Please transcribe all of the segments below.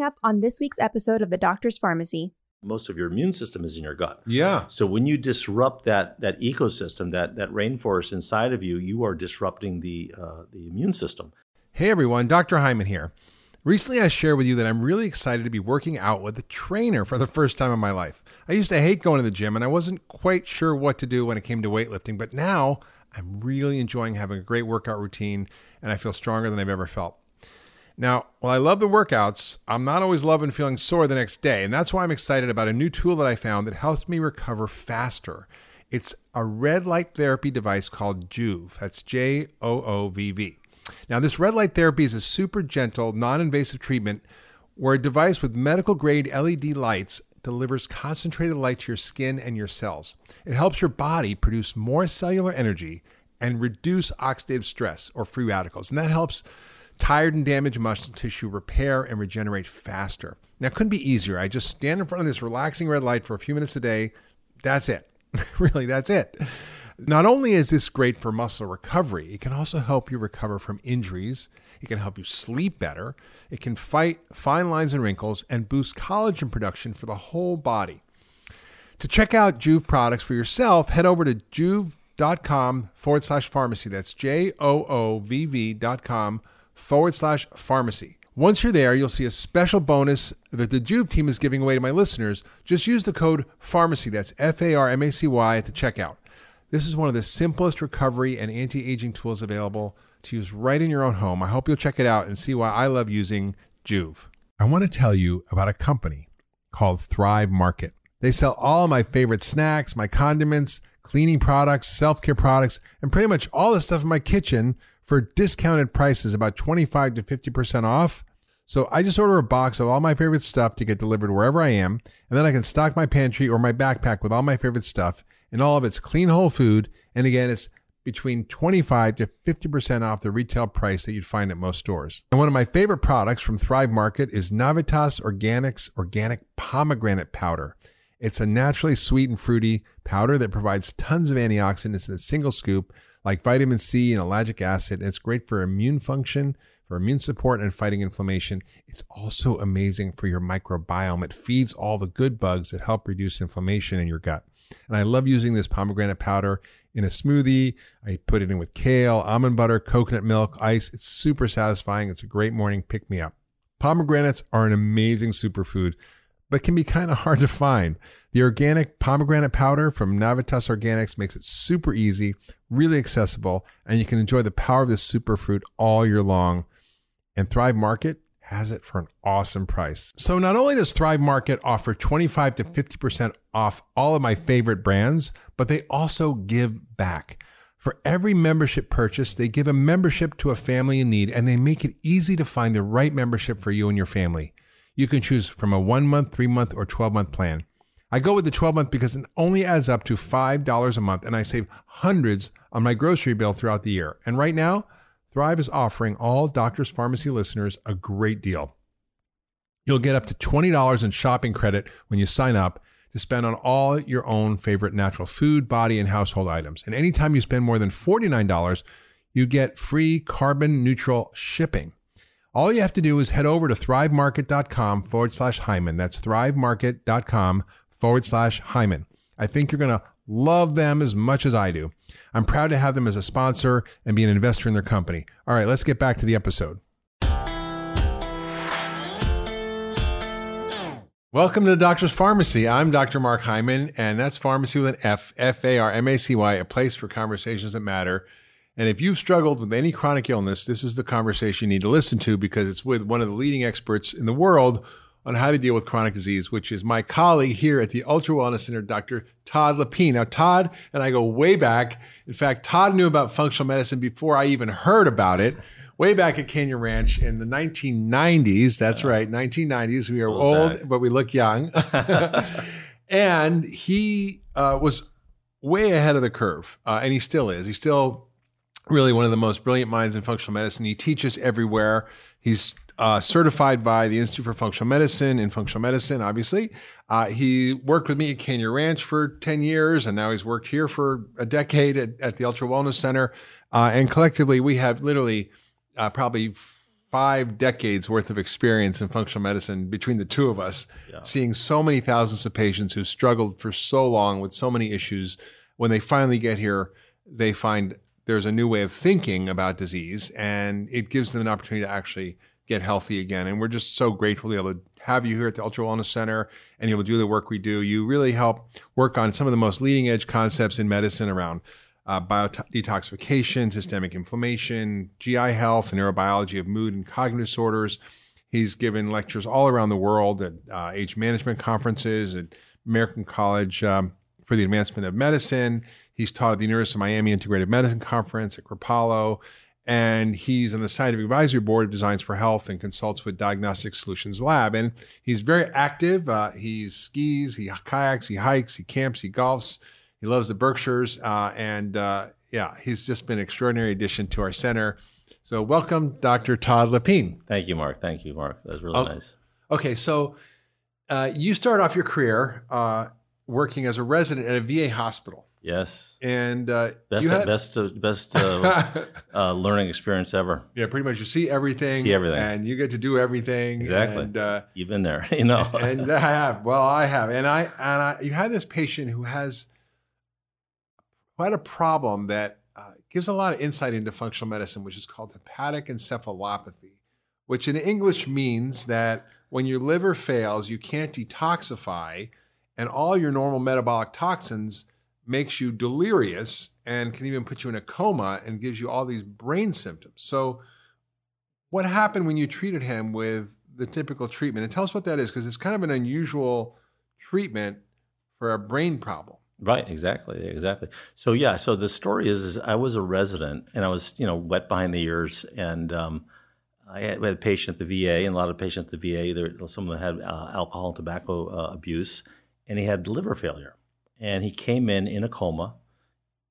coming up on this week's episode of The Doctor's Farmacy. Most of your immune system is in your gut. Yeah. So when you disrupt that that ecosystem, that that rainforest inside of you, you are disrupting the uh, the immune system. Hey everyone, Dr. Hyman here. Recently, I shared with you that I'm really excited to be working out with a trainer for the first time in my life. I used to hate going to the gym and I wasn't quite sure what to do when it came to weightlifting, but now I'm really enjoying having a great workout routine and I feel stronger than I've ever felt. Now, while I love the workouts, I'm not always loving feeling sore the next day, and that's why I'm excited about a new tool that I found that helps me recover faster. It's a red light therapy device called Joovv. That's J O O V V. Now, this red light therapy is a super gentle, non invasive treatment where a device with medical grade LED lights delivers concentrated light to your skin and your cells. It helps your body produce more cellular energy and reduce oxidative stress or free radicals. And that helps tired and damaged muscle tissue repair and regenerate faster. Now, it couldn't be easier. I just stand in front of this relaxing red light for a few minutes a day. That's it. really, that's it. Not only is this great for muscle recovery, it can also help you recover from injuries. It can help you sleep better. It can fight fine lines and wrinkles and boost collagen production for the whole body. To check out Joovv products for yourself, head over to joovv.com forward slash farmacy. That's J O O V V dot com forward slash farmacy. Once you're there, you'll see a special bonus that the Joovv team is giving away to my listeners. Just use the code FARMACY, that's F A R M A C Y, at the checkout. This is one of the simplest recovery and anti aging tools available to use right in your own home. I hope you'll check it out and see why I love using Joovv. I want to tell you about a company called Thrive Market. They sell all my favorite snacks, my condiments, cleaning products, self care products, and pretty much all the stuff in my kitchen for discounted prices, about 25 to 50% off. So I just order a box of all my favorite stuff to get delivered wherever I am, and then I can stock my pantry or my backpack with all my favorite stuff and all of its clean whole food. And again, it's between 25 to 50% off the retail price that you'd find at most stores. And one of my favorite products from Thrive Market is Navitas Organics Organic Pomegranate Powder. It's a naturally sweet and fruity powder that provides tons of antioxidants in a single scoop, like vitamin C and ellagic acid. And it's great for immune function, for immune support, and fighting inflammation. It's also amazing for your microbiome. It feeds all the good bugs that help reduce inflammation in your gut. And I love using this pomegranate powder in a smoothie. I put it in with kale, almond butter, coconut milk, ice. It's super satisfying. It's a great morning pick me up. Pomegranates are an amazing superfood, but can be kind of hard to find. The organic pomegranate powder from Navitas Organics makes it super easy, really accessible, and you can enjoy the power of this superfruit all year long. And Thrive Market has it for an awesome price. So not only does Thrive Market offer 25 to 50% off all of my favorite brands, but they also give back. For every membership purchase, they give a membership to a family in need and they make it easy to find the right membership for you and your family. You can choose from a one month, three month, or 12 month plan. I go with the 12 month because it only adds up to $5 a month and I save hundreds on my grocery bill throughout the year. And right now, Thrive is offering all Doctors Farmacy listeners a great deal. You'll get up to $20 in shopping credit when you sign up to spend on all your own favorite natural food, body, and household items. And anytime you spend more than $49, you get free carbon neutral shipping. All you have to do is head over to thrivemarket.com forward slash Hyman. That's thrivemarket.com forward slash Hyman. I think you're going to love them as much as I do. I'm proud to have them as a sponsor and be an investor in their company. All right, let's get back to the episode. Welcome to the Doctor's Farmacy. I'm Dr. Mark Hyman, and that's Farmacy with an F, F A R M A C Y, a place for conversations that matter. And if you've struggled with any chronic illness, this is the conversation you need to listen to because it's with one of the leading experts in the world on how to deal with chronic disease, which is my colleague here at the Ultra Wellness Center, Dr. Todd LePine. Now, Todd and I go way back. In fact, Todd knew about functional medicine before I even heard about it. Way back at Canyon Ranch in the 1990s. That's right, 1990s. We are old, back. but we look young. and he uh, was way ahead of the curve, uh, and he still is. He's still really one of the most brilliant minds in functional medicine. He teaches everywhere. He's uh, certified by the Institute for Functional Medicine in functional medicine, obviously. Uh, he worked with me at Canyon Ranch for 10 years, and now he's worked here for a decade at, at the Ultra Wellness Center. Uh, and collectively, we have literally uh, probably five decades worth of experience in functional medicine between the two of us, Yeah. seeing so many thousands of patients who struggled for so long with so many issues. When they finally get here, they find there's a new way of thinking about disease and it gives them an opportunity to actually get healthy again. And we're just so grateful to be able to have you here at the Ultra Wellness Center and you'll do the work we do. You really help work on some of the most leading edge concepts in medicine around uh, biodetoxification, systemic inflammation, GI health, neurobiology of mood and cognitive disorders. He's given lectures all around the world at uh, age management conferences, at American College um, for the Advancement of Medicine. He's taught at the University of Miami Integrative Medicine Conference at Kripalu. And he's on the scientific advisory board of Designs for Health and consults with Diagnostic Solutions Lab. And he's very active. Uh, he skis, he kayaks, he hikes, he camps, he golfs. He loves the Berkshires. Uh, and uh, yeah, he's just been an extraordinary addition to our center. So welcome, Dr. Todd LePine. Thank you, Mark. Thank you, Mark. That was really Oh, nice. Okay, so uh, you started off your career uh, working as a resident at a VA hospital. Yes. And uh, Best you had, best uh, best uh, uh, learning experience ever. yeah, pretty much you see everything. See everything. And you get to do everything. Exactly. And, uh, You've been there, you know. and I have. Well, I have. And I and I you had this patient who has had a problem that uh, gives a lot of insight into functional medicine, which is called hepatic encephalopathy, which in English means that when your liver fails, you can't detoxify, and all your normal metabolic toxins makes you delirious and can even put you in a coma and gives you all these brain symptoms. So what happened when you treated him with the typical treatment? And tell us what that is, because it's kind of an unusual treatment for a brain problem. Right, exactly, exactly. So yeah, so the story is, is I was a resident and I was, you know, wet behind the ears, and um, I had, had a patient at the VA, and a lot of patients at the VA, there, some of them had uh, alcohol and tobacco uh, abuse, and he had liver failure, and he came in in a coma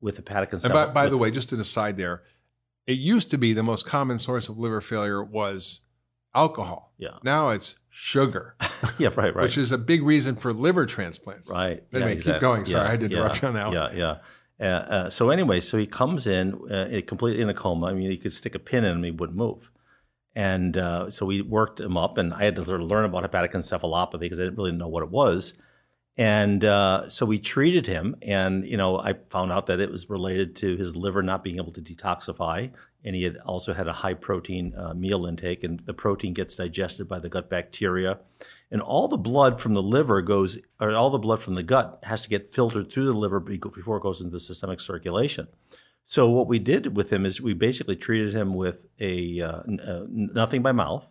with hepatic And by, by the way, just an aside there, it used to be the most common source of liver failure was alcohol. Yeah. Now it's sugar, yeah, right, right. which is a big reason for liver transplants. Right. Anyway, keep going. Sorry, I had to interrupt you on that one. Yeah, yeah. Uh, uh, so anyway, so he comes in uh, completely in a coma. I mean, he could stick a pin in him, he wouldn't move. And uh, so we worked him up, and I had to sort of learn about hepatic encephalopathy because I didn't really know what it was. And uh, so we treated him, and you know, I found out that it was related to his liver not being able to detoxify, and he had also had a high protein uh, meal intake, and the protein gets digested by the gut bacteria, and all the blood from the liver goes, or all the blood from the gut has to get filtered through the liver before it goes into the systemic circulation. So what we did with him is we basically treated him with a uh, uh, nothing by mouth.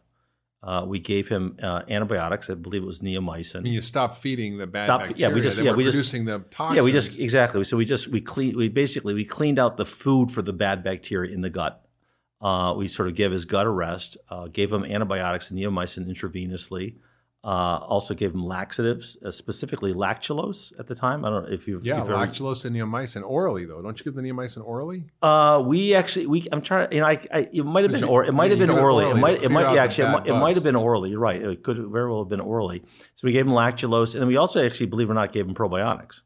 Uh, we gave him uh, antibiotics. I believe it was neomycin. I mean, you stop feeding the bad Stop- yeah, we just- yeah, we just- the toxins. Yeah, we just exactly. So we just we clean we basically we cleaned out the food for the bad bacteria in the gut. Uh, we sort of gave his gut a rest. Uh, gave him antibiotics and neomycin intravenously. Uh, also gave him laxatives, uh, specifically lactulose at the time. I don't know if you've yeah, you've lactulose and neomycin orally though. Don't you give the neomycin orally? Uh, we actually we I'm trying you know I, I it might have been or it might have been orally. It might it might yeah, actually it might, it might have been orally. You're right. It could very well have been orally. So we gave him lactulose, and then we also actually believe it or not gave him probiotics.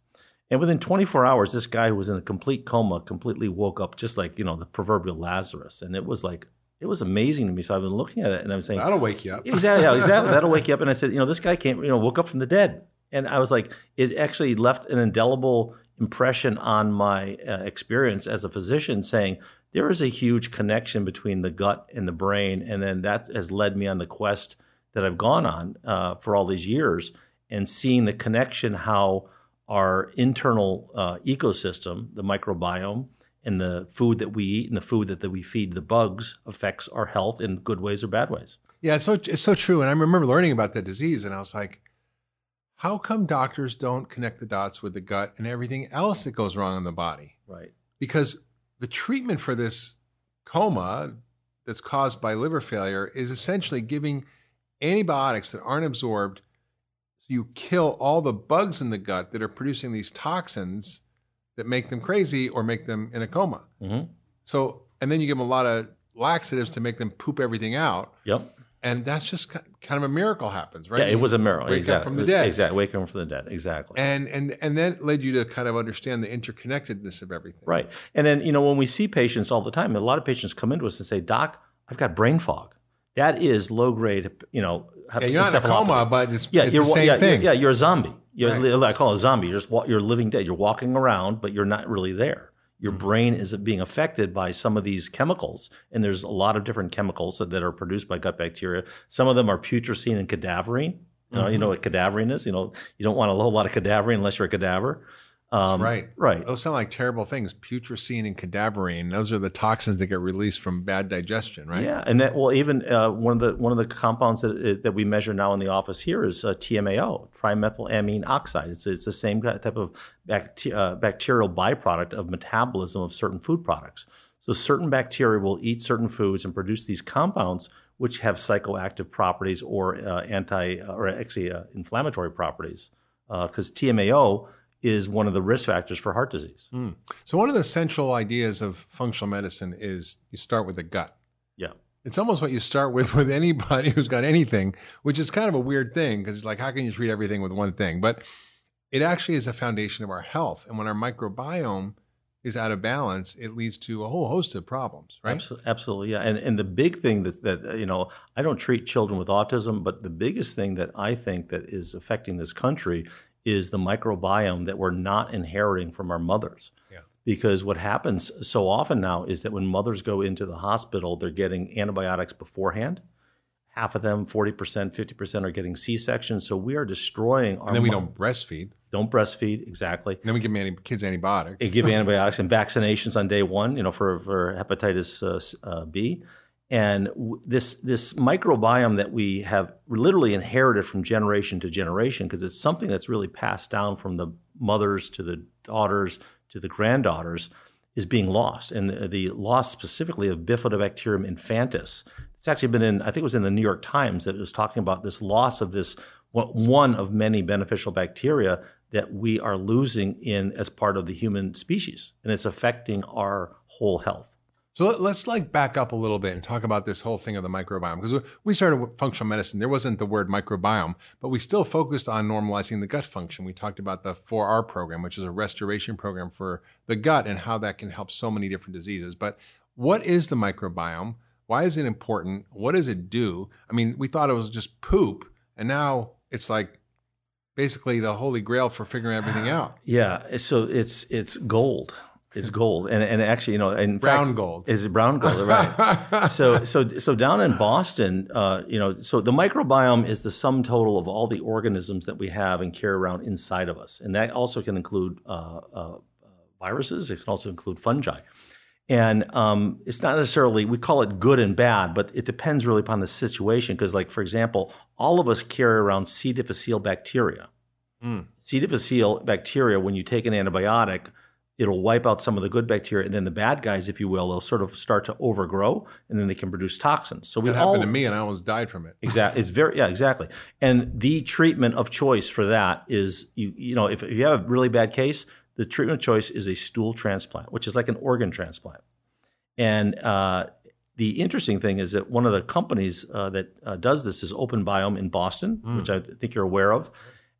And within 24 hours, this guy who was in a complete coma completely woke up, just like you know the proverbial Lazarus. And it was like it was amazing to me. So I've been looking at it, and I'm saying, That'll wake you up. exactly, yeah, exactly. That'll wake you up. And I said, you know, this guy came, you know, woke up from the dead. And I was like, it actually left an indelible impression on my uh, experience as a physician, saying there is a huge connection between the gut and the brain, and then that has led me on the quest that I've gone on uh, for all these years, and seeing the connection how our internal uh, ecosystem, the microbiome, and the food that we eat and the food that, that we feed the bugs affects our health in good ways or bad ways. Yeah, it's so it's so true. And I remember learning about that disease, and I was like, how come doctors don't connect the dots with the gut and everything else that goes wrong in the body? Right. Because the treatment for this coma that's caused by liver failure is essentially giving antibiotics that aren't absorbed. So you kill all the bugs in the gut that are producing these toxins that make them crazy or make them in a coma. hmm So, and then you give them a lot of laxatives to make them poop everything out. Yep. And that's just kind of a miracle happens, right? Yeah, it was a miracle. Wake up exactly. from the dead. Exactly. Waking up from the dead. Exactly. and and and that led you to kind of understand the interconnectedness of everything. right. And then, you know, when we see patients all the time, a lot of patients come into us and say, Doc, I've got brain fog. That is low grade, you know. Yeah, you're not in a coma, but it's, Yeah, it's you're the same yeah, thing. Yeah, you're a zombie. You're, Right. I call it a zombie. You're just you're living dead. You're walking around, but you're not really there. Mm-hmm. Your brain is being affected by some of these chemicals, and there's a lot of different chemicals that, that are produced by gut bacteria. Some of them are putrescine and cadaverine. You know, Mm-hmm. know what cadaverine is. You know, you don't want a whole lot of cadaverine unless you're a cadaver. Um, right. Right. Those sound like terrible things. Putrescine and cadaverine. Those are the toxins that get released from bad digestion, right? Yeah, and that well, even uh, one of the one of the compounds that is, that we measure now in the office here is uh, TMAO, trimethylamine oxide. It's it's the same type of bacte- uh, bacterial byproduct of metabolism of certain food products. So certain bacteria will eat certain foods and produce these compounds which have psychoactive properties or uh, anti or actually uh, inflammatory properties. Because TMAO is one of the risk factors for heart disease. Hmm. So one of the central ideas of functional medicine is you start with the gut. Yeah. It's almost what you start with with anybody who's got anything, which is kind of a weird thing because it's like how can you treat everything with one thing? But it actually is a foundation of our health. And when our microbiome is out of balance, it leads to a whole host of problems, right? Absolutely, absolutely, yeah. And and the big thing that that you know, I don't treat children with autism, but the biggest thing that I think that is affecting this country is the microbiome that we're not inheriting from our mothers. Yeah. Because what happens so often now is that when mothers go into the hospital, they're getting antibiotics beforehand. Half of them, 40%, 50% are getting C-sections. So we are destroying our And then we mo- don't breastfeed. don't breastfeed, exactly And then we give any, kids antibiotics. they give antibiotics and vaccinations on day one, you know, for, for hepatitis uh, uh, B. And this this microbiome that we have literally inherited from generation to generation, because it's something that's really passed down from the mothers to the daughters to the granddaughters, is being lost. And the, the loss specifically of Bifidobacterium infantis. It's actually been in, I think it was in the New York Times that it was talking about this loss of this one of many beneficial bacteria that we are losing in as part of the human species, and it's affecting our whole health. So let- let's like back up a little bit and talk about this whole thing of the microbiome because we started with functional medicine. There wasn't the word microbiome, but we still focused on normalizing the gut function. We talked about the 4R program, which is a restoration program for the gut and how that can help so many different diseases. But what is the microbiome? Why is it important? What does it do? I mean, we thought it was just poop, and now it's like basically the holy grail for figuring everything out. Yeah, so it's it's gold. It's gold, and and actually, you know, in Brown fact, gold. is brown gold, right? so so so down in Boston, uh, you know, so the microbiome is the sum total of all the organisms that we have and carry around inside of us, and that also can include uh, uh, viruses. It can also include fungi. And um, it's not necessarily, we call it good and bad, but it depends really upon the situation. Because, like, for example, all of us carry around C. difficile bacteria. Mm. C. difficile bacteria, when you take an antibiotic, it'll wipe out some of the good bacteria. And then the bad guys, if you will, they'll sort of start to overgrow and then they can produce toxins. So we That all. happened to me, and I almost died from it. Exactly. It's very yeah, exactly. And the treatment of choice for that is you you know if, if you have a really bad case, the treatment of choice is a stool transplant, which is like an organ transplant. And uh, the interesting thing is that one of the companies uh, that uh, does this is OpenBiome in Boston, which I think you're aware of,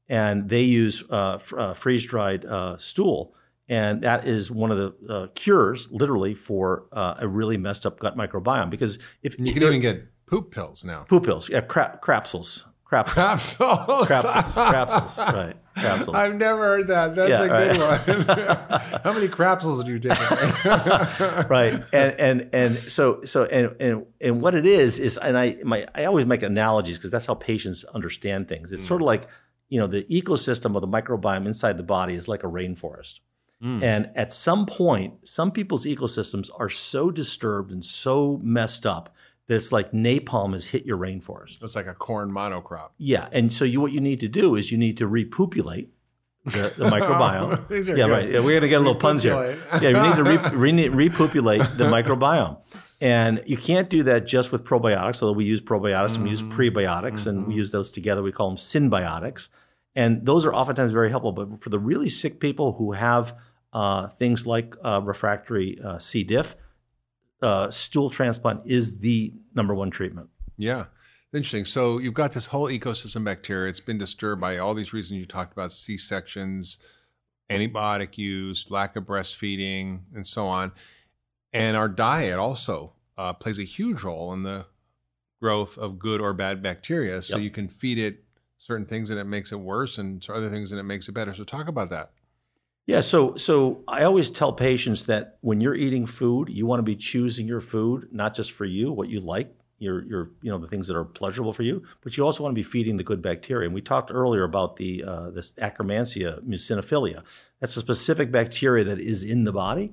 and they use uh, uh, freeze dried uh, stool. And that is one of the uh, cures, literally, for uh, a really messed up gut microbiome. Because if And you can even get poop pills now. Poop pills, yeah, crap, crapsules, crapsules, Capsules. crapsules, crapsules, right, crapsules. I've never heard that. That's Yeah, a good one. How many crapsules do you take? right and and and so so and and and what it is is and i my i always make analogies because that's how patients understand things it's sort of like you know the ecosystem of the microbiome inside the body is like a rainforest Mm. and at some point some people's ecosystems are so disturbed and so messed up that it's like napalm has hit your rainforest It's like a corn monocrop. yeah and so you what you need to do is you need to repopulate the, the microbiome yeah, good. right. Yeah, we're gonna get a little puns here. Yeah, you need to re- re- repopulate the microbiome, and you can't do that just with probiotics. Although we use probiotics and we use mm-hmm. prebiotics, and we mm-hmm. use those together. We call them synbiotics, and those are oftentimes very helpful. But for the really sick people who have uh, things like uh, refractory uh, C. diff, uh, stool transplant is the number one treatment. Yeah. Interesting. So you've got this whole ecosystem bacteria. It's been disturbed by all these reasons you talked about C sections, antibiotic use, lack of breastfeeding, and so on. And our diet also uh, plays a huge role in the growth of good or bad bacteria. So Yep. you can feed it certain things and it makes it worse, and other things and it makes it better. So talk about that. Yeah, so so I always tell patients that when you're eating food, you want to be choosing your food not just for you, what you like, your your you know the things that are pleasurable for you, but you also want to be feeding the good bacteria. And we talked earlier about the uh, this Akkermansia muciniphila. That's a specific bacteria that is in the body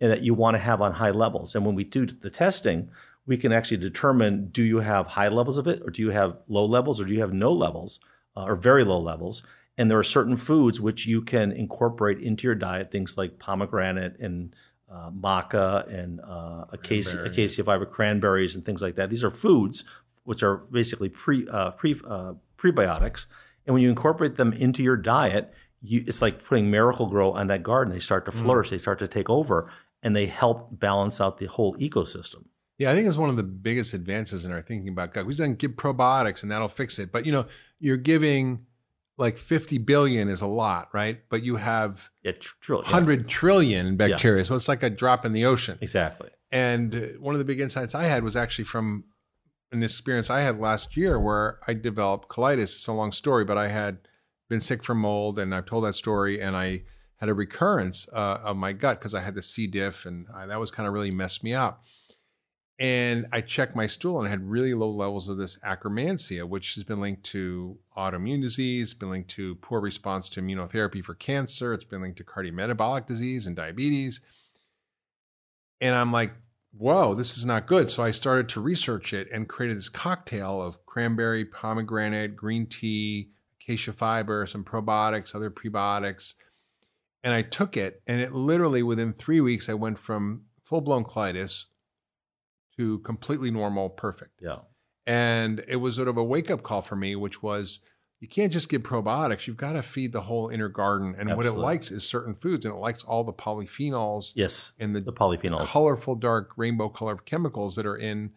and that you want to have on high levels. And when we do the testing, we can actually determine do you have high levels of it, or do you have low levels, or do you have no levels, uh, or very low levels. And there are certain foods which you can incorporate into your diet, things like pomegranate and uh, maca and uh, acacia, acacia fiber, cranberries, and things like that. These are foods which are basically pre, uh, pre uh, prebiotics. And when you incorporate them into your diet, you, it's like putting Miracle-Gro on that garden. They start to flourish, they start to take over, and they help balance out the whole ecosystem. Yeah, I think it's one of the biggest advances in our thinking about gut. We then give probiotics and that'll fix it. But you know, you're giving like 50 billion is a lot, right? But you have Yeah, tr- truly. yeah. 100 trillion bacteria. So it's like a drop in the ocean. Exactly. And uh, one of the big insights I had was actually from an experience I had last year where I developed colitis. It's a long story, but I had been sick from mold, and I've told that story. And I had a recurrence uh, of my gut because I had the C. diff, and I, that was kind of really messed me up. And I checked my stool and I had really low levels of this Akkermansia, which has been linked to autoimmune disease, been linked to poor response to immunotherapy for cancer. It's been linked to cardiometabolic disease and diabetes. And I'm like, whoa, this is not good. So I started to research it and created this cocktail of cranberry, pomegranate, green tea, acacia fiber, some probiotics, other prebiotics. And I took it, and it literally within three weeks, I went from full blown colitis to completely normal, perfect. Yeah. And it was sort of a wake up call for me, which was you can't just give probiotics. You've got to feed the whole inner garden. And what it likes is certain foods, and it likes all the polyphenols Yes. and the The polyphenols. colorful, dark, rainbow colored chemicals that are in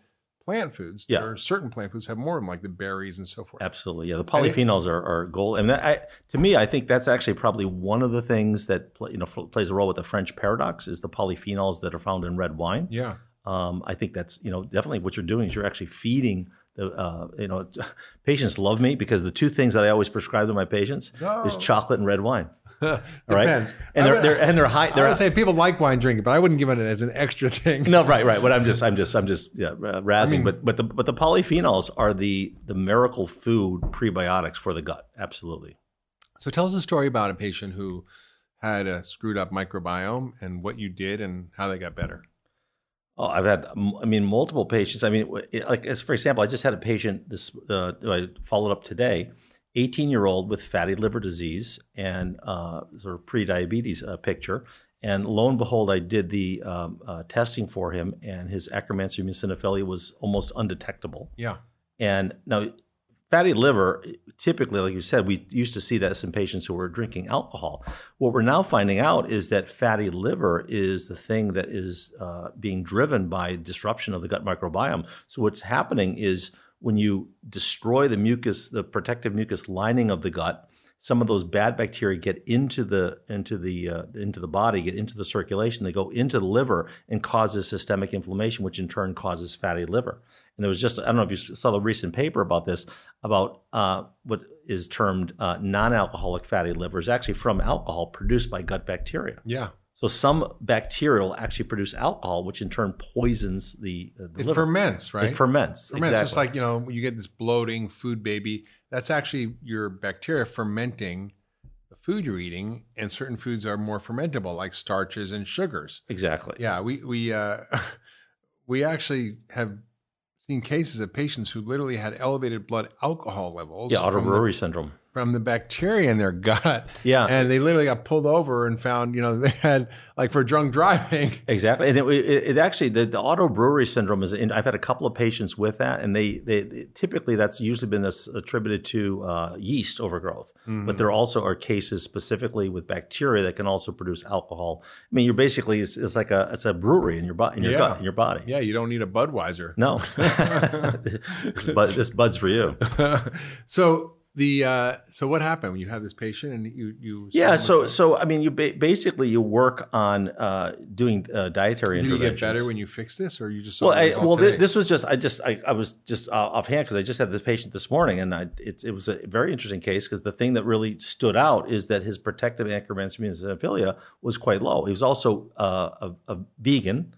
plant foods. Yeah. There are certain plant foods have more of them, like the berries and so forth. Absolutely, yeah. The it- polyphenols are, are gold, and that, I, to me, I think that's actually probably one of the things that you know f- plays a role with the French paradox is the polyphenols that are found in red wine. Yeah. Um, I think that's you know definitely what you're doing is you're actually feeding the uh, you know patients love me because the two things that I always prescribe to my patients is chocolate and red wine. Depends. right? And they're, would- they're and they're high. I They're would say people like wine drinking, but I wouldn't give it as an extra thing. no, right, right. But I'm just, I'm just, I'm just, yeah, uh, razzing. mean- but, but the, but the polyphenols are the, the miracle food prebiotics for the gut. Absolutely. So tell us a story about a patient who had a screwed up microbiome and what you did and how they got better. Oh, I've had, I mean, multiple patients. I mean, like as for example, I just had a patient this uh, I followed up today, 18 year old with fatty liver disease and uh, sort of pre-diabetes uh, picture. And lo and behold, I did the um, uh, testing for him, and his Akkermansia muciniphila was almost undetectable. Yeah. And now, fatty liver, typically, like you said, we used to see this in patients who were drinking alcohol. What we're now finding out is that fatty liver is the thing that is uh, being driven by disruption of the gut microbiome. So, what's happening is when you destroy the mucus, the protective mucus lining of the gut, some of those bad bacteria get into the into the uh, into the body, get into the circulation. They go into the liver and causes systemic inflammation, which in turn causes fatty liver. And there was just I don't know if you saw the recent paper about this about uh, what is termed uh, non-alcoholic fatty liver is actually from alcohol produced by gut bacteria. Yeah. So some bacteria will actually produce alcohol, which in turn poisons the, uh, the It liver. ferments, right? It ferments. ferments. exactly. Just like, you know, you get this bloating food baby. That's actually your bacteria fermenting the food you're eating. And certain foods are more fermentable, like starches and sugars. exactly. Yeah, we we uh, we actually have seen cases of patients who literally had elevated blood alcohol levels. Yeah, autobrewery syndrome. From the bacteria in their gut. Yeah. And they literally got pulled over and found, you know, they had like for drunk driving. Exactly, and it, it, it actually the, the auto brewery syndrome is. In, I've had a couple of patients with that, and they they, they- typically that's usually been attributed to uh, yeast overgrowth. Mm-hmm. But there also are cases specifically with bacteria that can also produce alcohol. I mean, you're basically it's, it's like a it's a brewery in your body in your Yeah. gut in your body. Yeah, you don't need a Budweiser. No, this, bud, this bud's for you. so The uh, so what happened when you have this patient and you you Yeah, so so I mean, you ba- basically you work on uh, doing uh, dietary did you get better when you fix this, or you just Well, I, well, thi- this was just I just I, I was just uh, offhand because I just had this patient this morning, and I it, it was a very interesting case because the thing that really stood out is that his protective Akkermansia muciniphila was quite low. He was also uh, a, a vegan.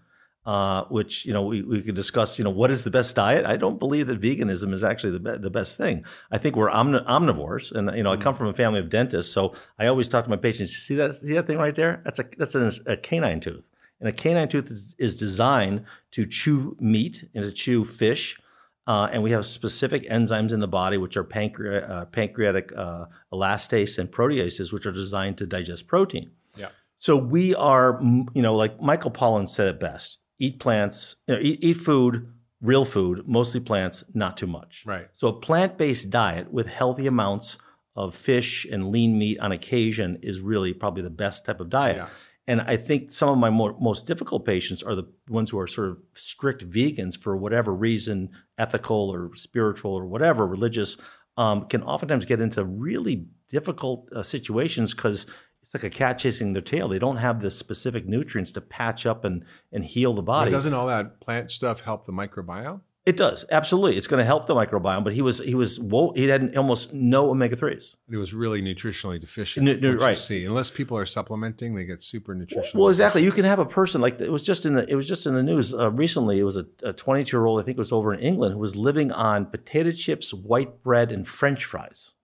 Uh, which you know we, we could discuss. You know what is the best diet? I don't believe that veganism is actually the be- the best thing. I think we're omni- omnivores, and you know I come from a family of dentists, so I always talk to my patients. See that see that thing right there? That's a that's a, a canine tooth, and a canine tooth is, is designed to chew meat and to chew fish. Uh, and we have specific enzymes in the body, which are pancre- uh, pancreatic uh, elastase and proteases, which are designed to digest protein. Yeah. So we are, mm, you know, like Michael Pollan said it best: eat plants, you know, eat, eat food, real food, mostly plants, not too much. right. So a plant-based diet with healthy amounts of fish and lean meat on occasion is really probably the best type of diet. Yeah. And I think some of my more, most difficult patients are the ones who are sort of strict vegans for whatever reason, ethical or spiritual or whatever, religious, um, can oftentimes get into really difficult uh, situations because it's like a cat chasing their tail. They don't have the specific nutrients to patch up and, and heal the But body. doesn't all that plant stuff help the microbiome? It does absolutely. It's going to help the microbiome, but he was he was he had almost no omega threes. It was really nutritionally deficient. Nu- nu- which you right. See, unless people are supplementing, they get super nutritional. Well, exactly. You can have a person like it was just in the it was just in the news uh, recently. It was a 22 year old, I think it was over in England, who was living on potato chips, white bread, and French fries,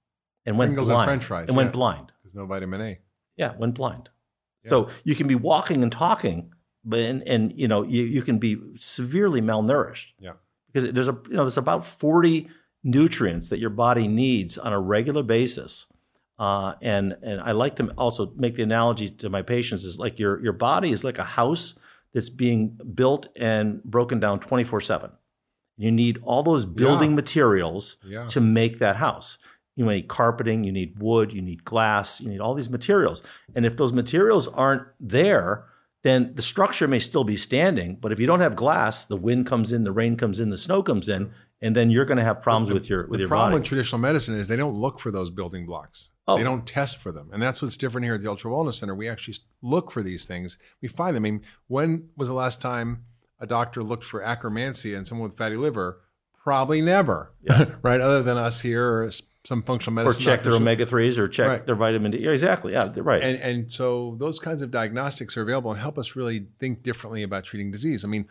and went Pringles and blind. French fries, and went blind. There's no vitamin A. Yeah, went blind. So you can be walking and talking, but and, and you know you, you can be severely malnourished. Yeah. because there's a you know there's about 40 nutrients that your body needs on a regular basis. Uh, and and I like to also make the analogy to my patients is like your your body is like a house that's being built and broken down 24 7. You need all those building Yeah. materials Yeah. to make that house. You need carpeting, you need wood, you need glass, you need all these materials. And if those materials aren't there, then the structure may still be standing. But if you don't have glass, the wind comes in, the rain comes in, the snow comes in, and then you're going to have problems with your with the your problem body. with traditional medicine is they don't look for those building blocks. Oh. They don't test for them, and that's what's different here at the Ultra Wellness Center. We actually look for these things. We find them. I mean, when was the last time a doctor looked for Akkermansia in someone with fatty liver? Probably never, right? Other than us here some functional medicine. or check their omega threes, or check Right. their vitamin D. Yeah, exactly. Yeah, they're right. And and so those kinds of diagnostics are available and help us really think differently about treating disease. I mean,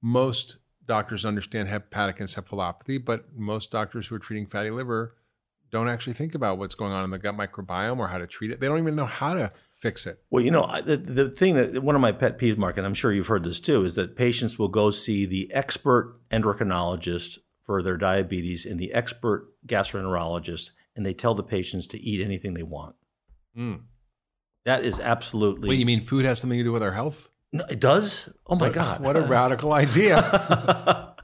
most doctors understand hepatic encephalopathy, but most doctors who are treating fatty liver don't actually think about what's going on in the gut microbiome or how to treat it. They don't even know how to fix it. Well, you know, the, the thing that one of my pet peeves, Mark, and I'm sure you've heard this too, is that patients will go see the expert endocrinologist for their diabetes and the expert gastroenterologist, and they tell the patients to eat anything they want. Hmm. That is absolutely. Wait, you mean food has something to do with our health? No, it does? Oh my God. What a radical idea.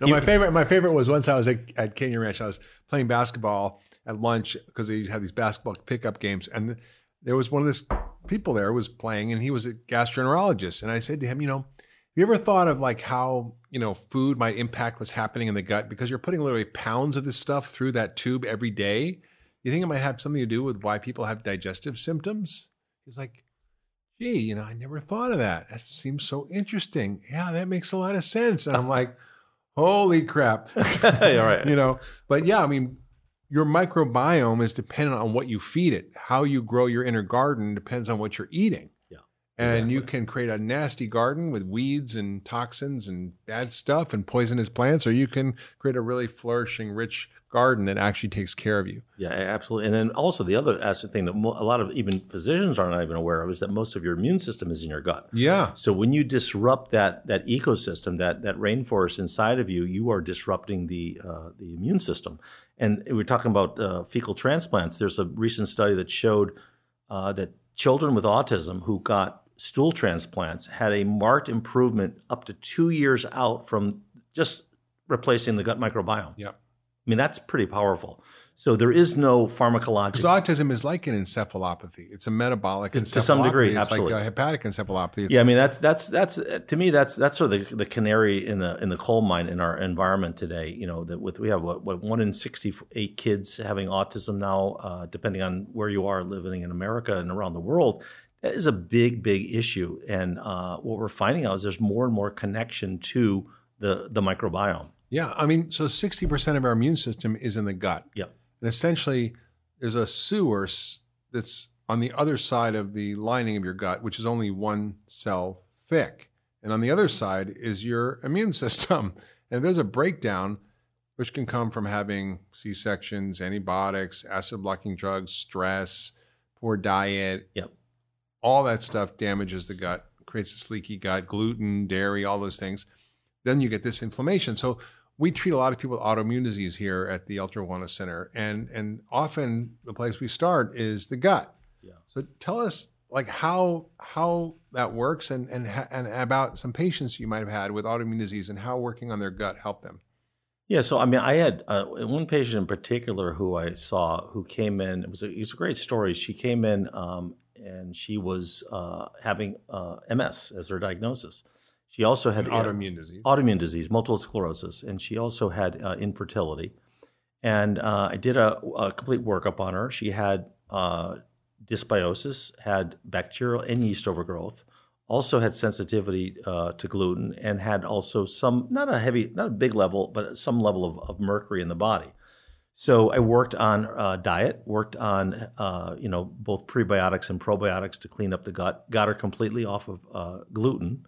No, my favorite, my favorite was once I was at, at Canyon Ranch. I was playing basketball at lunch because they have these basketball pickup games, and there was one of this people there was playing, and he was a gastroenterologist. And I said to him, you know, have you ever thought of like how you know food might impact what's happening in the gut because you're putting literally pounds of this stuff through that tube every day? You think it might have something to do with why people have digestive symptoms? He was like, gee, you know, I never thought of that. That seems so interesting. Yeah, that makes a lot of sense. And I'm like, holy crap. Yeah, right. you know, but yeah, I mean, your microbiome is dependent on what you feed it. How you grow your inner garden depends on what you're eating. And you can create a nasty garden with weeds and toxins and bad stuff and poisonous plants, or you can create a really flourishing, rich garden that actually takes care of you. Yeah, absolutely. And then also the other aspect thing that mo- a lot of even physicians are not even aware of is that most of your immune system is in your gut. Yeah. So when you disrupt that that ecosystem, that that rainforest inside of you, you are disrupting the uh, the immune system. And we're talking about uh, fecal transplants. There's a recent study that showed uh, that children with autism who got stool transplants had a marked improvement up to two years out from just replacing the gut microbiome. Yeah. I mean, that's pretty powerful. So there is no pharmacologic. Because autism is like an encephalopathy. It's a metabolic To- to some degree, encephalopathy. It's absolutely. like a hepatic encephalopathy. It's, yeah, I mean that's that's that's to me that's that's sort of the, the canary in the in the coal mine in our environment today. You know that with we have what, what one in sixty eight kids having autism now, uh, depending on where you are living in America and around the world. That is a big big issue, and uh, what we're finding out is there's more and more connection to the the microbiome. Yeah, I mean, so 60% of our immune system is in the gut. Yep. And essentially, there's a sewer that's on the other side of the lining of your gut, which is only one cell thick. And on the other side is your immune system. And if there's a breakdown, which can come from having C sections, antibiotics, acid blocking drugs, stress, poor diet, Yep. All that stuff damages the gut, creates this leaky gut, gluten, dairy, all those things. Then you get this inflammation. So we treat a lot of people with autoimmune disease here at the Ultra Wellness Center, and and often the place we start is the gut. Yeah. So tell us like how how that works, and and and about some patients you might have had with autoimmune disease, and how working on their gut helped them. Yeah, so I mean, I had uh, one patient in particular who I saw who came in. It was a, it was a great story. She came in um, and she was uh, having uh, MS as her diagnosis. She also had An autoimmune disease. autoimmune disease, multiple sclerosis, and she also had uh, infertility. And uh, I did a, a complete workup on her. She had uh, dysbiosis, had bacterial and yeast overgrowth, also had sensitivity uh, to gluten, and had also some not a heavy, not a big level, but some level of, of mercury in the body. So I worked on uh, diet, worked on uh, you know both prebiotics and probiotics to clean up the gut. Got her completely off of uh, gluten,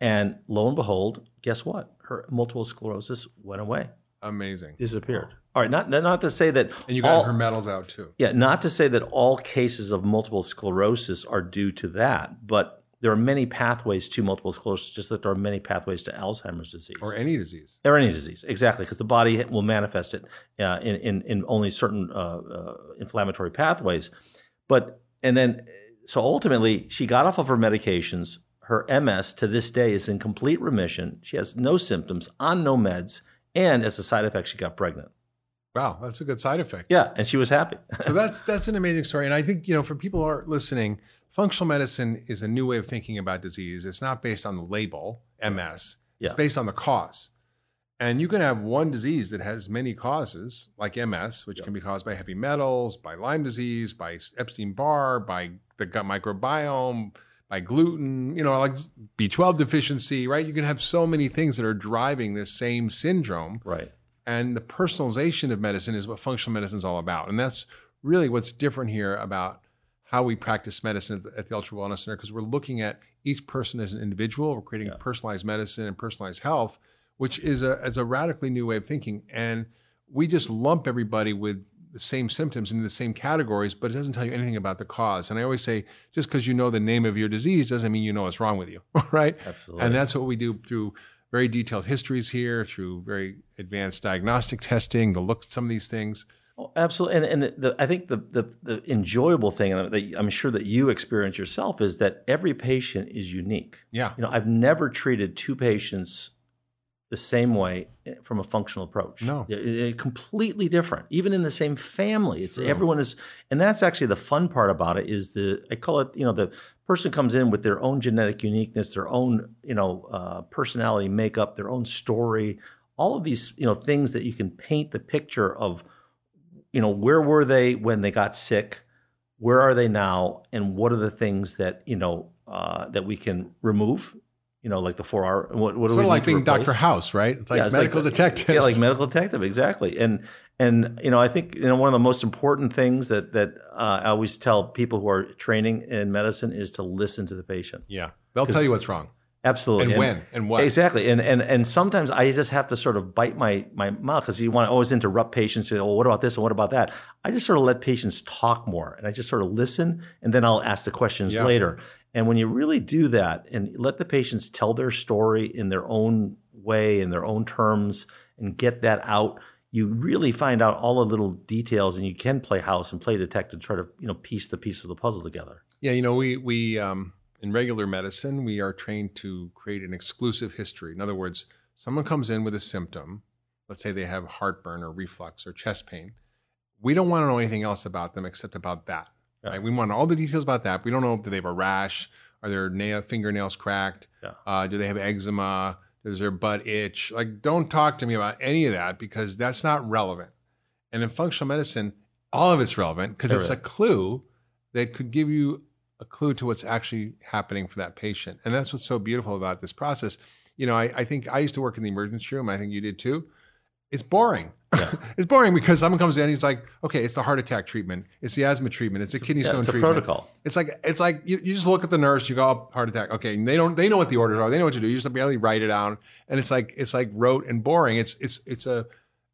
and lo and behold, guess what? Her multiple sclerosis went away, Amazing. disappeared. All right, not not to say that And you got all- her medals out too. yeah, not to say that all cases of multiple sclerosis are due to that, but there are many pathways to multiple sclerosis, just that there are many pathways to Alzheimer's disease Or any disease. or any disease. Exactly, because the body will manifest it uh, in, in in only certain uh, uh, inflammatory pathways. But and then so ultimately, she got off of her medications. Her MS to this day is in complete remission. She has no symptoms, on no meds, and as a side effect, she got pregnant. Wow, that's a good side effect. Yeah, and she was happy. so that's that's an amazing story and i think you know for people who are listening functional medicine is a new way of thinking about disease it's not based on the label ms Yeah. it's based on the cause and you can have one disease that has many causes like ms which Yeah. can be caused by heavy metals by lyme disease by epstein-barr by the gut microbiome by gluten you know like b12 deficiency right you can have so many things that are driving this same syndrome right. and the personalization of medicine is what functional medicine is all about. And that's really what's different here about how we practice medicine at the, Ultra Wellness Center because we're looking at each person as an individual. We're creating Yeah. personalized medicine and personalized health, which is a, is a radically new way of thinking. And we just lump everybody with the same symptoms into the same categories, but it doesn't tell you anything about the cause. And I always say, just because you know the name of your disease doesn't mean you know what's wrong with you, right? Absolutely. And that's what we do through very detailed histories here, through very advanced diagnostic testing to look at some of these things. Oh, absolutely, and and the, the, I think the, the the enjoyable thing, and that I'm sure that you experience yourself, is that every patient is unique. Yeah. You know, I've never treated two patients the same way eh, from a functional approach. No. It- it- completely different. Even in the same family, it's True. everyone is, and that's actually the fun part about it. Is the I call it, you know, the person comes in with their own genetic uniqueness, their own, you know, uh, personality makeup, their own story, all of these, you know, things that you can paint the picture of you know, where were they when they got sick? Where are they now? And what are the things that, you know, uh, that we can remove? You know, like the four hour, what, what do sort we of like being? Dr. House, right? It's like Yeah, it's medical the- detectives. Yeah, like medical detective, exactly. And and you know, I think you know one of the most important things that that uh, I always tell people who are training in medicine is to listen to the patient. yeah. They'll tell you what's wrong Absolutely. and when and what. Exactly, and and and sometimes I just have to sort of bite my my mouth because you want to always interrupt patients. Say, "Oh, what about this and what about that?" I just sort of let patients talk more, and I just sort of listen, and then I'll ask the questions Yeah. later. And when you really do that and let the patients tell their story in their own way, in their own terms, and get that out, you really find out all the little details, and you can play house and play detective, try to you know piece the pieces of the puzzle together. Yeah, you know, we we um, in regular medicine we are trained to create an exclusive history. In other words, someone comes in with a symptom, let's say they have heartburn or reflux or chest pain, we don't want to know anything else about them except about that. Yeah. Right? We want all the details about that. We don't know if they have a rash, are their nail fingernails cracked, Yeah. uh, do they have eczema, does their butt itch? Like, don't talk to me about any of that because that's not relevant. And in functional medicine, all of it's relevant because it's a clue that could give you a clue to what's actually happening for that patient. And that's what's so beautiful about this process. You know, I, I think I used to work in the emergency room. I think you did too. It's boring. Yeah. it's boring because someone comes in and he's like, okay, it's the heart attack treatment, it's the asthma treatment, it's a kidney Yeah, stone it's a treatment. protocol. It's like it's like you, you just look at the nurse, you go, oh, heart attack. Okay. And they don't they know what the orders are. They know what to do. You just barely write it down. And it's like it's like rote and boring. It's it's it's a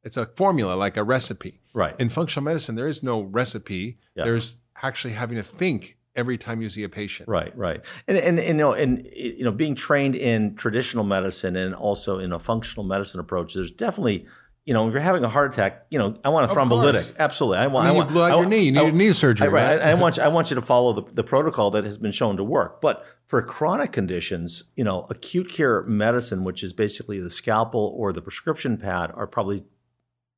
it's a formula, like a recipe. Right. In functional medicine, there is no recipe. Yeah. There's actually having to think every time you see a patient. Right, right, and and, and you know, and you know, being trained in traditional medicine and also in a functional medicine approach, there's definitely, you know, if you're having a heart attack, you know, I want a Of thrombolytic, course. absolutely. I want. I I you want. blew out I your knee. You needed knee surgery, I, right. right? I, I want you, I want you to follow the, the protocol that has been shown to work. But for chronic conditions, you know, acute care medicine, which is basically the scalpel or the prescription pad, are probably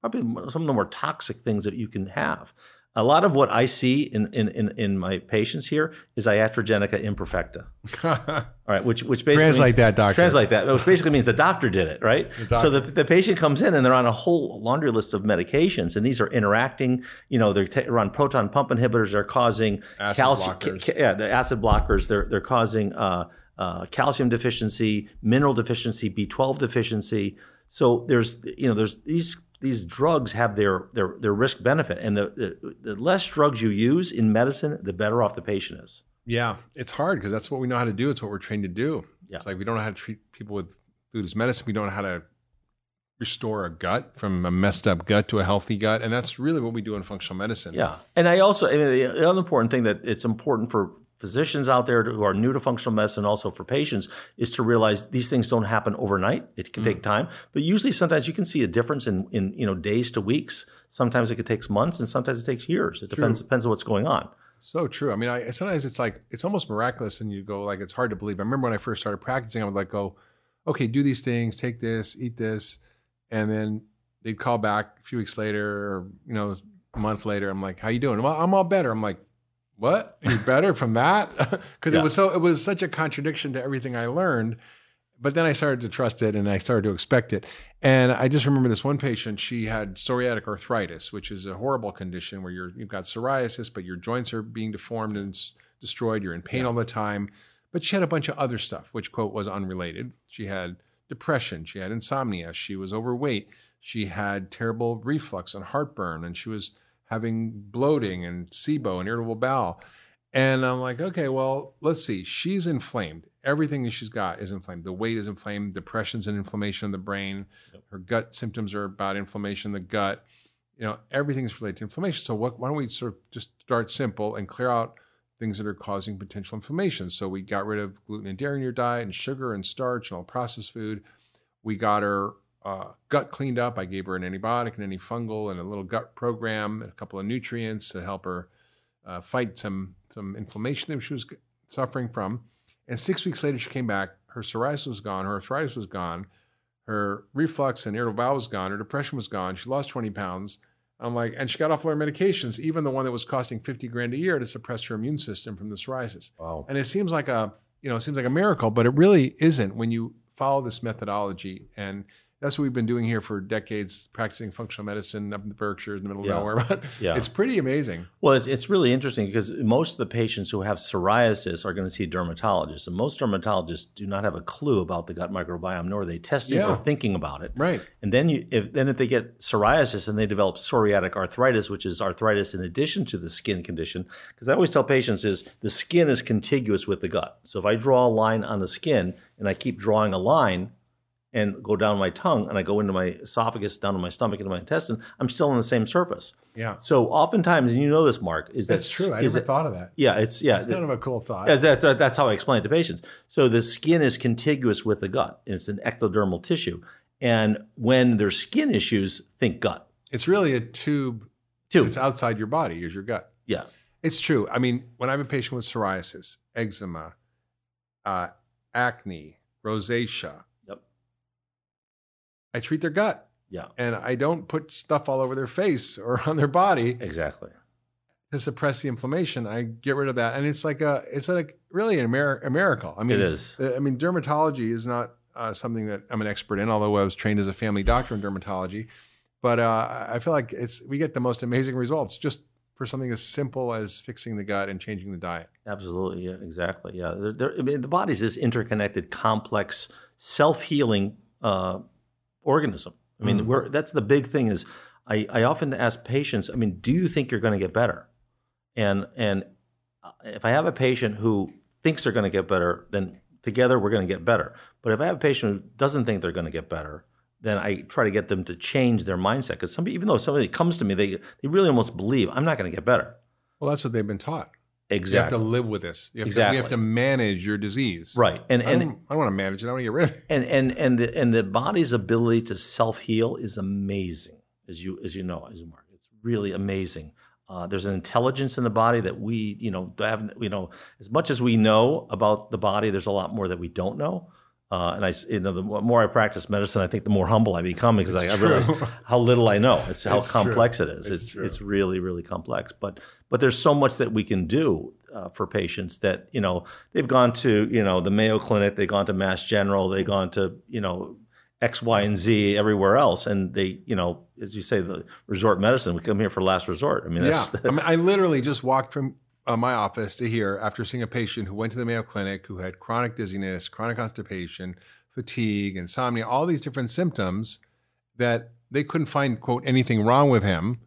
probably some of the more toxic things that you can have. A lot of what I see in in, in, in my patients here is iatrogenica imperfecta. All right, which which basically Translate means- that, doctor. Translate that, which basically means the doctor did it, right? doctor. So the, the patient comes in and they're on a whole laundry list of medications, and these are interacting. You know, they're, ta- they're on proton pump inhibitors. They're causing Acid calcium. blockers. ca- yeah, the acid blockers. They're they're causing uh, uh, calcium deficiency, mineral deficiency, B twelve deficiency. So there's you know there's these these drugs have their their their risk benefit, and the, the the less drugs you use in medicine, the better off the patient is. Yeah, it's hard because that's what we know how to do. It's what we're trained to do. Yeah. It's like we don't know how to treat people with food as medicine. We don't know how to restore a gut from a messed up gut to a healthy gut, and that's really what we do in functional medicine. Yeah, and I also I mean, the other important thing that it's important for physicians out there who are new to functional medicine, also for patients, is to realize these things don't happen overnight. It can take mm. time, but usually sometimes you can see a difference in in you know days to weeks. Sometimes it could take months, and sometimes it takes years. It depends depends on what's going on. So true. I mean, I sometimes it's like it's almost miraculous, and you go like it's hard to believe. I remember when I first started practicing, I would like go, okay, do these things, take this, eat this, and then they'd call back a few weeks later, or you know, a month later. I'm like, how you doing? Well, I'm all better. I'm like, what? You're better from that? Because Yeah. it was so it was such a contradiction to everything I learned. But then I started to trust it and I started to expect it. And I just remember this one patient, she had psoriatic arthritis, which is a horrible condition where you're, you've got psoriasis, but your joints are being deformed and s- destroyed. You're in pain all the time. But she had a bunch of other stuff, which, quote, was unrelated. She had depression. She had insomnia. She was overweight. She had terrible reflux and heartburn. And she was having bloating and SIBO and irritable bowel. And I'm like, okay, well, let's see. She's inflamed. Everything that she's got is inflamed. The weight is inflamed. Depression's and inflammation of the brain. Her gut symptoms are about inflammation in the gut. You know, everything's related to inflammation. So what, why don't we sort of just start simple and clear out things that are causing potential inflammation? So we got rid of gluten and dairy in your diet and sugar and starch and all processed food. We got her uh, gut cleaned up. I gave her an antibiotic and antifungal and a little gut program and a couple of nutrients to help her uh, fight some some inflammation that she was suffering from. And six weeks later, she came back. Her psoriasis was gone. Her arthritis was gone. Her reflux and irritable bowel was gone. Her depression was gone. She lost 20 pounds. I'm like, and she got off all her medications, even the one that was costing 50 grand a year to suppress her immune system from the psoriasis. Wow. And it seems like a, you know, it seems like a miracle, but it really isn't when you follow this methodology. And that's what we've been doing here for decades, practicing functional medicine up in the Berkshires, in the middle Yeah. of nowhere. But Yeah. it's pretty amazing. Well, it's, it's really interesting because most of the patients who have psoriasis are going to see dermatologists, and most dermatologists do not have a clue about the gut microbiome, nor are they testing Yeah. or thinking about it. Right. And then you, if then if they get psoriasis and they develop psoriatic arthritis, which is arthritis in addition to the skin condition, because I always tell patients is the skin is contiguous with the gut. So if I draw a line on the skin and I keep drawing a line and go down my tongue and I go into my esophagus, down to my stomach, into my intestine, I'm still on the same surface. Yeah. So oftentimes, and you know this, Mark, is that That's true. I is never that- thought of that. Yeah, it's yeah. It's kind of a cool thought. That's, that's how I explain it to patients. So the skin is contiguous with the gut. It's an ectodermal tissue. And when there's skin issues, think gut. It's really a tube Too. that's outside your body, is your gut. Yeah. It's true. I mean, when I have a patient with psoriasis, eczema, uh, acne, rosacea. I treat their gut. Yeah, and I don't put stuff all over their face or on their body exactly. to suppress the inflammation. I get rid of that, and it's like a it's like really a, mir- a miracle. I mean, It is. uh, I mean, dermatology is not uh, something that I'm an expert in, although I was trained as a family doctor in dermatology. But uh, I feel like it's we get the most amazing results just for something as simple as fixing the gut and changing the diet. Absolutely, yeah, exactly. Yeah, They're- they're- I mean, the body's this interconnected, complex, self-healing uh, organism. I mean, we're, that's the big thing. Is I, I often ask patients, I mean, do you think you're going to get better? And and uh, if I have a patient who thinks they're going to get better, then together we're going to get better. But if I have a patient who doesn't think they're going to get better, then I try to get them to change their mindset. Because somebody, even though somebody comes to me, they they really almost believe I'm not going to get better. Well, that's what they've been taught. Exactly. You have to live with this. You have, to, Exactly. you have to manage your disease. right. And I and I don't want to manage it. I want to get rid of it. and and and the and the body's ability to self heal is amazing, as you as you know, as Mark, it's really amazing. Uh, there's an intelligence in the body that we, you know, have, you know, as much as we know about the body, there's a lot more that we don't know. Uh, and I, you know, the more I practice medicine, I think the more humble I become because I, I realize how little I know. It's how It's true. complex it is. It's It's it's really really complex. But but there's so much that we can do uh, for patients that you know they've gone to you know the Mayo Clinic, they've gone to Mass General, they've gone to you know X, Y, and Z everywhere else, and they you know as you say the resort medicine. We come here for last resort. I mean that's yeah. I, mean, I literally just walked from uh, my office to here after seeing a patient who went to the Mayo Clinic who had chronic dizziness, chronic constipation, fatigue, insomnia, all these different symptoms that they couldn't find, quote, anything wrong with him.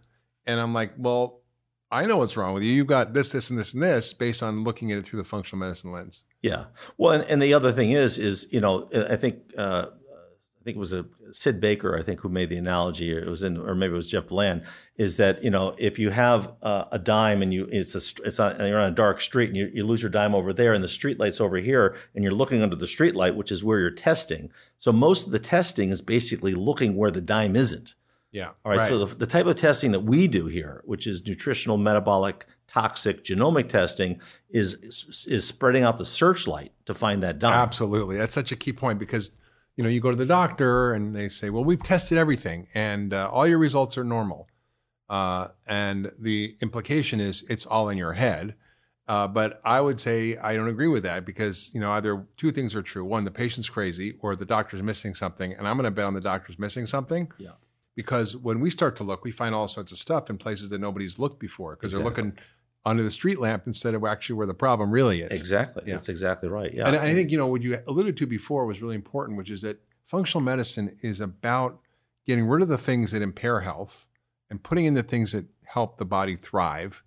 And I'm like, well, I know what's wrong with you. You've got this, this, and this, and this based on looking at it through the functional medicine lens. Yeah. Well, and, and the other thing is, is you know, I think uh, I think it was a Sid Baker, I think, who made the analogy, it was in, or maybe it was Jeff Bland, is that you know, if you have uh, a dime and you it's a it's on, and you're on a dark street and you, you lose your dime over there and the street light's over here and you're looking under the street light, which is where you're testing. So most of the testing is basically looking where the dime isn't. Yeah. All right. So the, the type of testing that we do here, which is nutritional, metabolic, toxic, genomic testing, is is spreading out the searchlight to find that dime. Absolutely. That's such a key point because, you know, you go to the doctor and they say, well, we've tested everything and uh, all your results are normal. Uh, and the implication is it's all in your head. Uh, but I would say I don't agree with that because, you know, either two things are true. One, the patient's crazy or the doctor's missing something. And I'm going to bet on the doctor's missing something. Yeah. Because when we start to look, we find all sorts of stuff in places that nobody's looked before because Exactly. they're looking under the street lamp instead of actually where the problem really is. Exactly. Yeah. That's exactly right. Yeah. And I think, you know, what you alluded to before was really important, which is that functional medicine is about getting rid of the things that impair health and putting in the things that help the body thrive.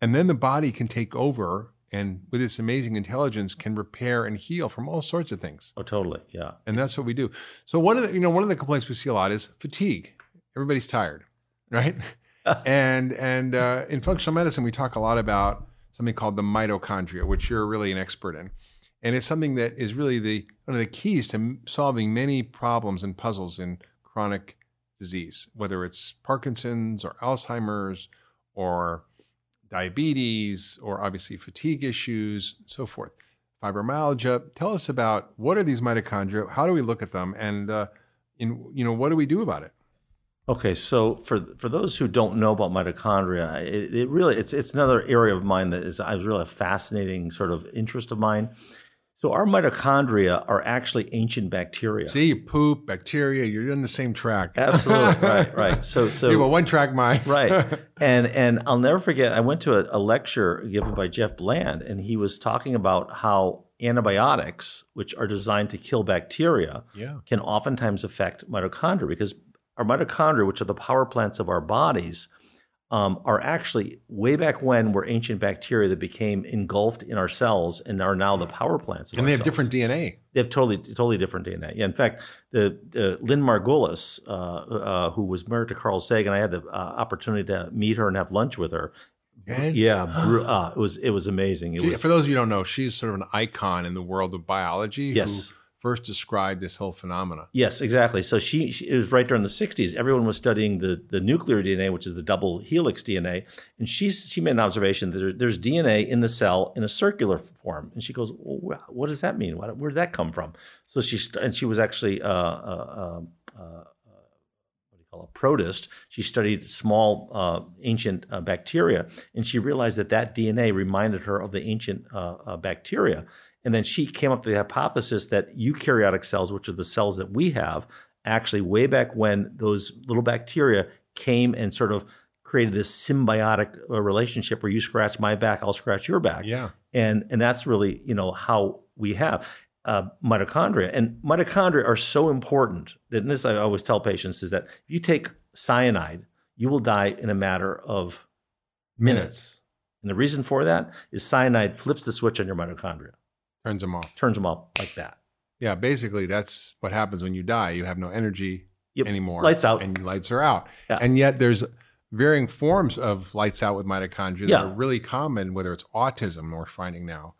And then the body can take over and with its amazing intelligence can repair and heal from all sorts of things. oh, totally. Yeah. And that's what we do. So one of the, you know, one of the complaints we see a lot is fatigue. Everybody's tired, right? and and uh, in functional medicine, we talk a lot about something called the mitochondria, which you're really an expert in, and it's something that is really the one of the keys to solving many problems and puzzles in chronic disease, whether it's Parkinson's or Alzheimer's or diabetes or obviously fatigue issues, so forth. Fibromyalgia. Tell us about what are these mitochondria? How do we look at them? And uh, in you know what do we do about it? Okay, so for for those who don't know about mitochondria, it, it really it's it's another area of mine that is I was really a fascinating sort of interest of mine. So our mitochondria are actually ancient bacteria. See, poop, bacteria. You're in the same track. Absolutely right, right. So so you have a one-track mind. right and and i'll never forget i went to a, a lecture given by jeff bland and he was talking about how antibiotics which are designed to kill bacteria yeah. can oftentimes affect mitochondria because our mitochondria which are the power plants of our bodies um, are actually way back when were ancient bacteria that became engulfed in our cells and are now the power plants of And they have cells. different DNA. They have totally, totally different DNA. Yeah, in fact, the, the Lynn Margulis, uh, uh, who was married to Carl Sagan, I had the uh, opportunity to meet her and have lunch with her. And Yeah, uh, it was it was amazing. It she- was for those of you who don't know, she's sort of an icon in the world of biology Yes. who first described this whole phenomena. yes, exactly. So she, she it was right during the '60s. Everyone was studying the the nuclear DNA, which is the double helix DNA, and she she made an observation that there, there's DNA in the cell in a circular form, and she goes, well, "What does that mean? Where did that come from?" So she and she was actually uh, uh, uh, uh, a protist. She studied small uh, ancient uh, bacteria, and she realized that that DNA reminded her of the ancient uh, uh, bacteria. And then she came up with the hypothesis that eukaryotic cells, which are the cells that we have, actually way back when those little bacteria came and sort of created this symbiotic uh, relationship where you scratch my back, I'll scratch your back. Yeah. And and that's really you know how we have uh, mitochondria. And mitochondria are so important that and this I always tell patients is that if you take cyanide, you will die in a matter of minutes. Minutes. And the reason for that is cyanide flips the switch on your mitochondria, Turns them off. turns them off like that. Yeah, basically that's what happens when you die. You have no energy Yep. anymore. Lights out. And lights are out. Yeah. And yet there's varying forms of lights out with mitochondria that are really common, whether it's autism we're finding now,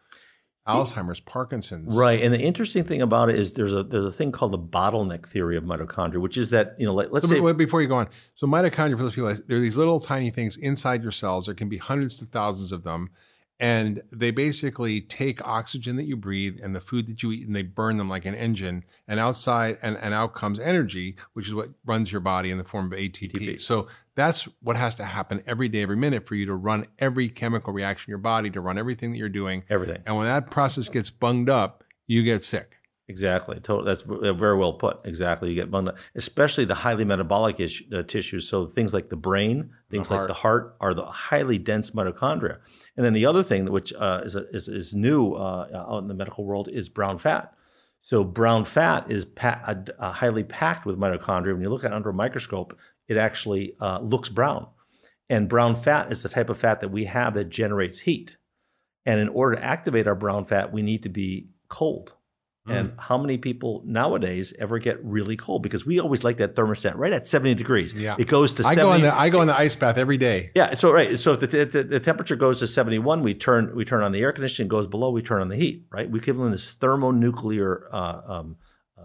Alzheimer's, Parkinson's. Right. And the interesting thing about it is there's a there's a thing called the bottleneck theory of mitochondria, which is that, you know, let, let's So say be- before you go on, so mitochondria for those people, there are these little tiny things inside your cells. There can be hundreds to thousands of them, and they basically take oxygen that you breathe and the food that you eat, and they burn them like an engine. And outside, and, and out comes energy, which is what runs your body in the form of ATP. ATP. So that's what has to happen every day, every minute for you to run every chemical reaction in your body, to run everything that you're doing. everything. And when that process gets bunged up, you get sick. Exactly. That's very well put. Exactly. You get bunged up, especially the highly metabolic uh, tissues. So things like the brain, things like the heart, are the highly dense mitochondria. And then the other thing, which uh, is, a, is is new uh, out in the medical world, is brown fat. So brown fat is pa- uh, uh, highly packed with mitochondria. When you look at it under a microscope, it actually uh, looks brown. And brown fat is the type of fat that we have that generates heat. And in order to activate our brown fat, we need to be cold. And how many people nowadays ever get really cold? Because we always like that thermostat right at 70 degrees. Yeah. It goes to I 70. go in the I go in the ice bath every day. yeah. So right. So if the, the, the temperature goes to 71, we turn we turn on the air conditioning. Goes below, we turn on the heat. Right. We live in this thermoneutral uh, um, uh,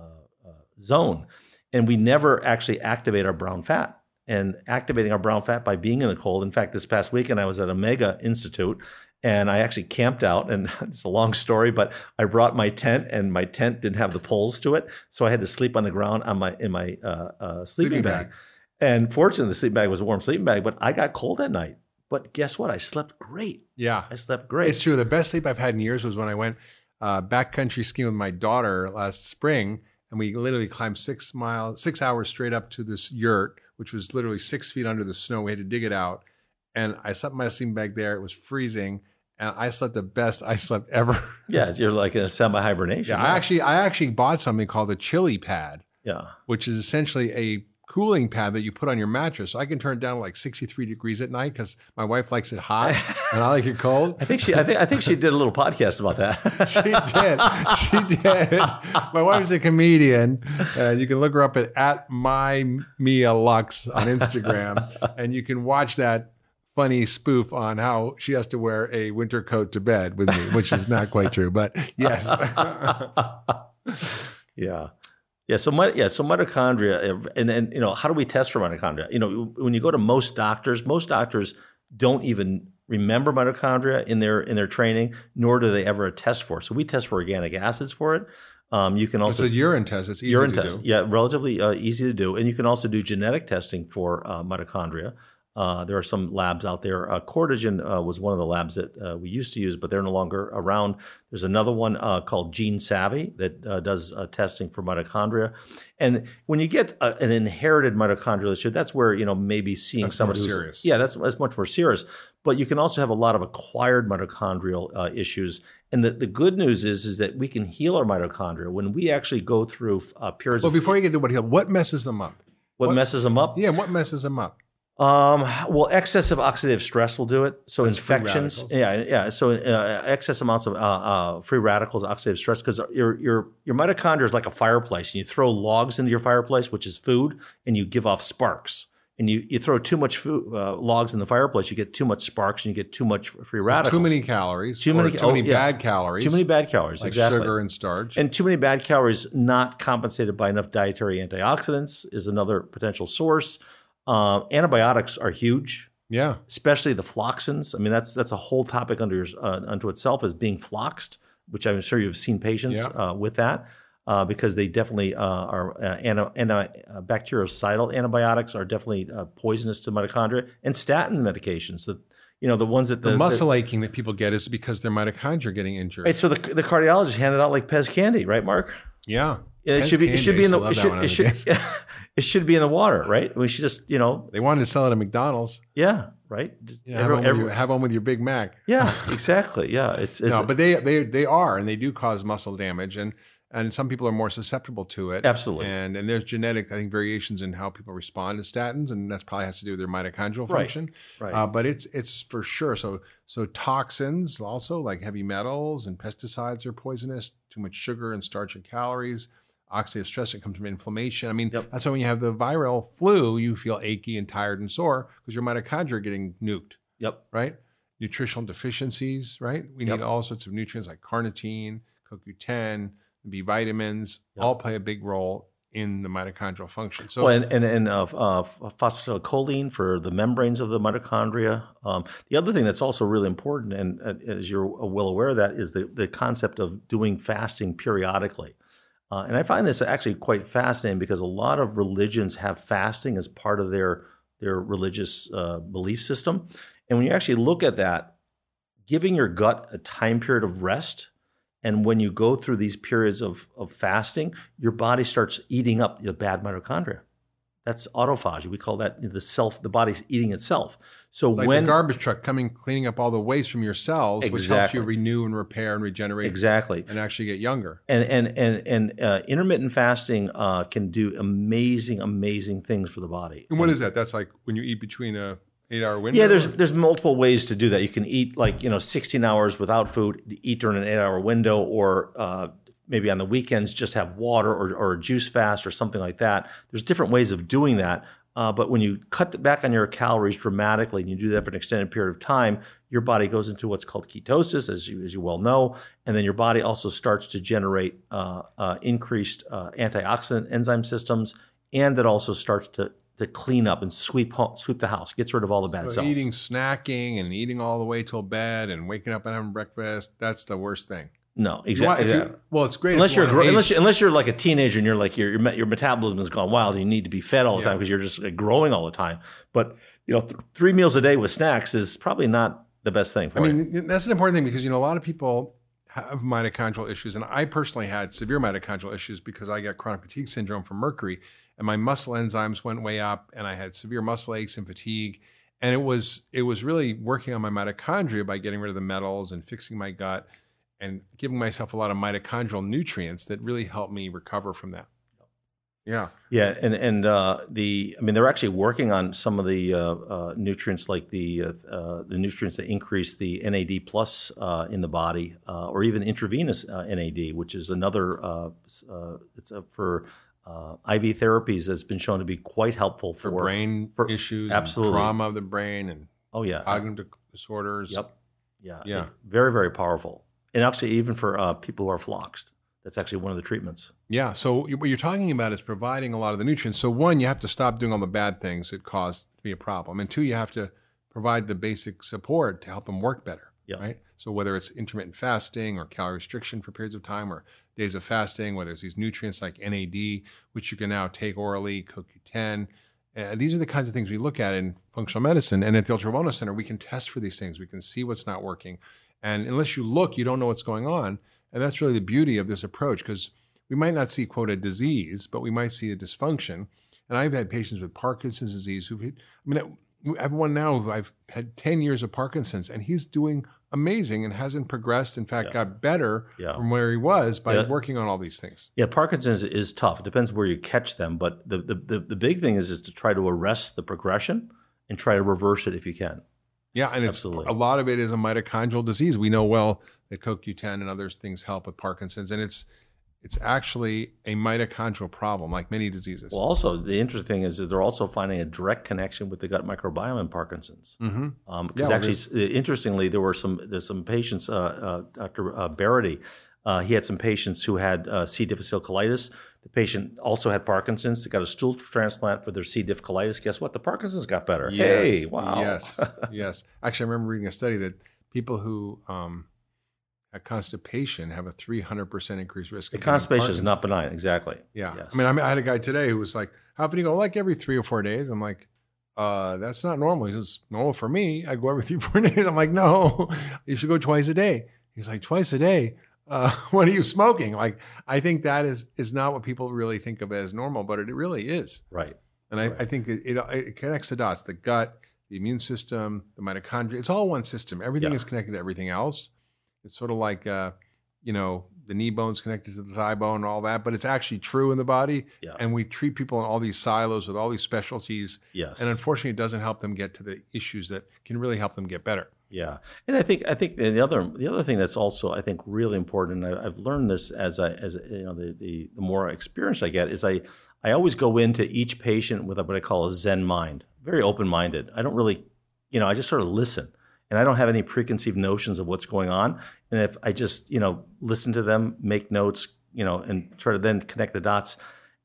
uh, zone, and we never actually activate our brown fat. And activating our brown fat by being in the cold. In fact, this past weekend I was at Omega Institute, and I actually camped out. And it's a long story, but I brought my tent, and my tent didn't have the poles to it, so I had to sleep on the ground on my in my uh, uh, sleeping, Sleeping bag. bag. And fortunately, the sleeping bag was a warm sleeping bag, but I got cold at night. But guess what? I slept great. Yeah. I slept great. It's true. The best sleep I've had in years was when I went uh, backcountry skiing with my daughter last spring, and we literally climbed six miles, six hours straight up to this yurt, which was literally six feet under the snow. We had to dig it out, and I slept in my sleeping bag there. It was freezing, and I slept the best I slept ever. Yes, you're like in a semi hibernation. yeah, I actually, I actually bought something called a chili pad, yeah. which is essentially a cooling pad that you put on your mattress. So I can turn it down to like 63 degrees at night because my wife likes it hot and I like it cold. I think she. I think. I think she did a little podcast about that. She did. She did. My wife's a comedian, and you can look her up at at my Mia Lux on Instagram, and you can watch that funny spoof on how she has to wear a winter coat to bed with me, which is not quite true, but yes. yeah. Yeah. So yeah. So mitochondria, uh, and and you know, how do we test for mitochondria? You know, when you go to most doctors, most doctors don't even remember mitochondria in their in their training, nor do they ever test for. it. So we test for organic acids for it. Um, you can It's also a urine test. It's easy urine to test. do. Yeah, relatively uh, easy to do, and you can also do genetic testing for uh, mitochondria. Uh, there are some labs out there. Uh, Courtagen uh, was one of the labs that uh, we used to use, but they're no longer around. There's another one uh, called Gene Savvy that uh, does uh, testing for mitochondria. And when you get a, an inherited mitochondrial issue, that's where you know maybe seeing That's who's serious. yeah, that's that's much more serious. But you can also have a lot of acquired mitochondrial uh, issues. And the, the good news is is that we can heal our mitochondria when we actually go through uh, periods Well, of before you get to what heal, what messes them up? what, what- messes them up. Yeah, what messes them up? Um, well, excessive oxidative stress will do it. So That's infections, yeah, yeah. So uh, excess amounts of uh, uh, free radicals, oxidative stress, because your your your mitochondria is like a fireplace, and you throw logs into your fireplace, which is food, and you give off sparks. And you, you throw too much food, uh, logs in the fireplace, you get too much sparks, and you get too much free radicals. Too many calories. Too many- Too many oh, yeah. bad calories. too many bad calories, like exactly. sugar and starch. And too many bad calories not compensated by enough dietary antioxidants is another potential source. Um, antibiotics are huge yeah. especially the floxins. I mean, that's that's a whole topic under uh, unto itself as being floxed, which I'm sure you've seen patients Yeah. uh, with that. uh, because they definitely uh, are uh, anti, anti, uh, bactericidal antibiotics are definitely uh, poisonous to mitochondria and statin medications. The you know the ones that The, muscle aching that people get is because their mitochondria are getting injured. Right, so the the cardiologist handed out like Pez candy, right, Mark? yeah. Yeah, it should be. It should be in the. It should. It should. it should be in the water, right? We should just, you know, They wanted to sell it at McDonald's. yeah, right. Yeah, have, one every- your, have one with your Big Mac. yeah, exactly. Yeah, it's, it's no, but they they they are, and they do cause muscle damage, and and some people are more susceptible to it. Absolutely. And and there's genetic, I think, variations in how people respond to statins, and that's probably has to do with their mitochondrial Right. function. right. Uh, but it's it's for sure. So so toxins also like heavy metals and pesticides are poisonous. Too much sugar and starch and calories. Oxidative stress that comes from inflammation. I mean, Yep. that's why when you have the viral flu, you feel achy and tired and sore because your mitochondria are getting nuked yep. right? Nutritional deficiencies, right? We need all sorts of nutrients like carnitine, CoQ10, B vitamins, Yep. all play a big role in the mitochondrial function. So, well, and and, and uh, uh, phosphatidylcholine for the membranes of the mitochondria. Um, the other thing that's also really important, and uh, as you're well aware of that, is the the concept of doing fasting periodically. Uh, and I find this actually quite fascinating because a lot of religions have fasting as part of their their religious uh, belief system. And when you actually look at that, giving your gut a time period of rest, and when you go through these periods of, of fasting, your body starts eating up the bad mitochondria. That's autophagy. We call that the self, the body's eating itself. So like when garbage truck coming, cleaning up all the waste from your cells, which helps you renew and repair and regenerate exactly, and actually get younger. and and and and uh, intermittent fasting uh, can do amazing, amazing things for the body. And what is that? That's like when you eat between a eight hour window. Yeah, there's there's multiple ways to do that. You can eat like you know 16 hours without food, eat during an eight hour window, or uh, maybe on the weekends just have water or, or a juice fast or something like that. There's different ways of doing that. Uh, but when you cut back on your calories dramatically and you do that for an extended period of time, your body goes into what's called ketosis, as you as you well know, and then your body also starts to generate uh, uh, increased uh, antioxidant enzyme systems, and that also starts to to clean up and sweep ho- sweep the house, gets rid of all the bad So cells. eating, snacking, and eating all the way till bed, and waking up and having breakfast. That's the worst thing. No, exactly. you- well, it's great Unless you you're wanna gro- unless you, unless you're like a teenager and you're like your your, your metabolism has gone wild and you need to be fed all the Yeah. time because you're just like, growing all the time. But you know, th- three meals a day with snacks is probably not the best thing for I you. mean, that's an important thing because you know a lot of people have mitochondrial issues, and I personally had severe mitochondrial issues because I got chronic fatigue syndrome from mercury, and my muscle enzymes went way up, and I had severe muscle aches and fatigue, and it was it was really working on my mitochondria by getting rid of the metals and fixing my gut, and giving myself a lot of mitochondrial nutrients that really helped me recover from that. Yeah, Yeah, and and uh, the I mean they're actually working on some of the uh, uh, nutrients like the uh, uh, the nutrients that increase the NAD plus uh, in the body, uh, or even intravenous uh, NAD, which is another uh, uh, it's uh, for uh, IV therapies that's been shown to be quite helpful for, for, brain for- issues, absolutely. trauma of the brain, and Oh yeah, cognitive disorders. Yep. Yeah. Yeah. Very, very powerful. And actually, even for uh, people who are floxed, that's actually one of the treatments. Yeah. So what you're talking about is providing a lot of the nutrients. So one, you have to stop doing all the bad things that cause to be a problem, and two, you have to provide the basic support to help them work better. Yeah. Right. So whether it's intermittent fasting or calorie restriction for periods of time, or days of fasting, whether it's these nutrients like NAD, which you can now take orally, CoQ10. Uh, these are the kinds of things we look at in functional medicine. And at the Ultra Wellness Center, we can test for these things. We can see what's not working. And unless you look, you don't know what's going on. And that's really the beauty of this approach because we might not see, quote, a disease, but we might see a dysfunction. And I've had patients with Parkinson's disease who've, I mean, I have one now who I've had 10 years of Parkinson's and he's doing amazing and hasn't progressed. In fact, Yeah. got better Yeah. from where he was by Yeah. working on all these things. Yeah, Parkinson's is tough. It depends where you catch them, but the, the, the, the big thing is is to try to arrest the progression and try to reverse it if you can. Yeah, and it's Absolutely. a lot of it is a mitochondrial disease. We know well that CoQ10 and other things help with Parkinson's, and it's it's actually a mitochondrial problem, like many diseases. Well, also the interesting thing is that they're also finding a direct connection with the gut microbiome in Parkinson's. mm-hmm. Um, Yeah, actually, s- interestingly, there were some there's some patients. Uh, uh, Dr. Uh, Borody, uh, he had some patients who had uh, C. difficile colitis. The patient also had Parkinson's. They got a stool transplant for their C. diff colitis. Guess what? The Parkinson's got better. Hey, wow. Yes, yes. Actually, I remember reading a study that people who um, at constipation have a 300% increased risk. The of constipation is not benign. Exactly. Yeah. Yes. I mean, I mean, I had a guy today who was like, how often do you go? Like every three or four days. I'm like, uh, that's not normal. He says, normal for me. I go every three, or four days. I'm like, no, you should go twice a day. He's like, twice a day. Uh, what are you smoking? Like, I think that is is not what people really think of as normal, but it really is. Right. And I, I think it, it, it connects the dots, the gut, the immune system, the mitochondria. It's all one system. Everything Yeah. is connected to everything else. It's sort of like, uh, you know, the knee bone's connected to the thigh bone and all that, but it's actually true in the body. Yeah. And we treat people in all these silos with all these specialties. Yes. And unfortunately, it doesn't help them get to the issues that can really help them get better. Yeah, and I think I think the other the other thing that's also I think really important, and I, I've learned this as I as you know the, the the more experience I get is I I always go into each patient with what I call a Zen mind, very open minded. I don't really, you know, I just sort of listen, and I don't have any preconceived notions of what's going on. And if I just you know listen to them, make notes, you know, and try to then connect the dots,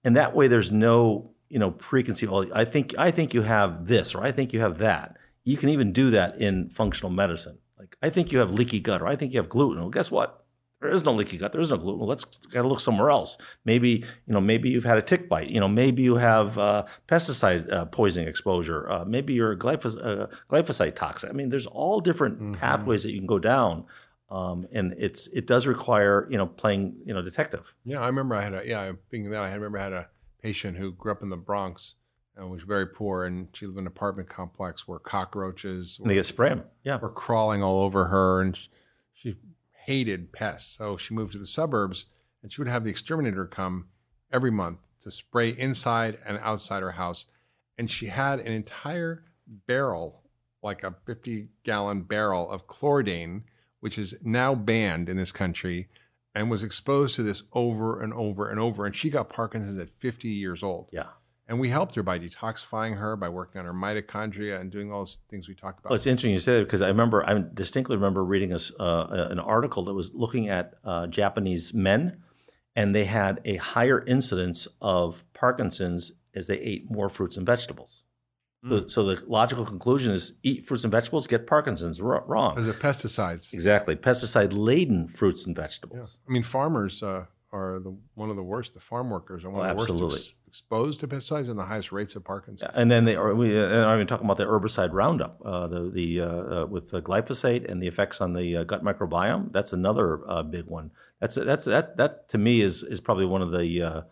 and that way there's no you know preconceived. I think I think you have this, or I think you have that you can even do that in functional medicine. Like, I think you have leaky gut, or I think you have gluten. Well, guess what? There is no leaky gut. There is no gluten. Well, let's got to look somewhere else. Maybe you know, maybe you've had a tick bite. You know, maybe you have uh, pesticide uh, poisoning exposure. Uh, maybe you're glyphos- uh, glyphosate toxic. I mean, there's all different Mhm. pathways that you can go down, um, and it's it does require you know playing you know detective. Yeah, I remember I had a yeah. Being that I remember I had a patient who grew up in the Bronx and was very poor, and she lived in an apartment complex where cockroaches And they get spray 'em. Yeah, were crawling all over her, and sh- she hated pests. So she moved to the suburbs, and she would have the exterminator come every month to spray inside and outside her house. And she had an entire barrel, like a 50 gallon barrel of chlordane, which is now banned in this country, and was exposed to this over and over and over. And she got Parkinson's at 50 years old. yeah. And we helped her by detoxifying her, by working on her mitochondria and doing all those things we talked about. Well, it's interesting you say that because I remember, I distinctly remember reading a uh, an article that was looking at uh, Japanese men, and they had a higher incidence of Parkinson's as they ate more fruits and vegetables. So, so the logical conclusion is eat fruits and vegetables, get Parkinson's. Wrong. Because of pesticides. Exactly. Pesticide laden fruits and vegetables. Yeah. I mean, farmers uh, are the one of the worst. The farm workers are one Oh, of the absolutely. worst exposed to pesticides and the highest rates of Parkinson's. And then they are, we, I'm even talking about the herbicide Roundup, uh, the, the, uh, uh, with the glyphosate and the effects on the uh, gut microbiome. That's another uh, big one. That's, that's, that, that to me is, is probably one of the, uh,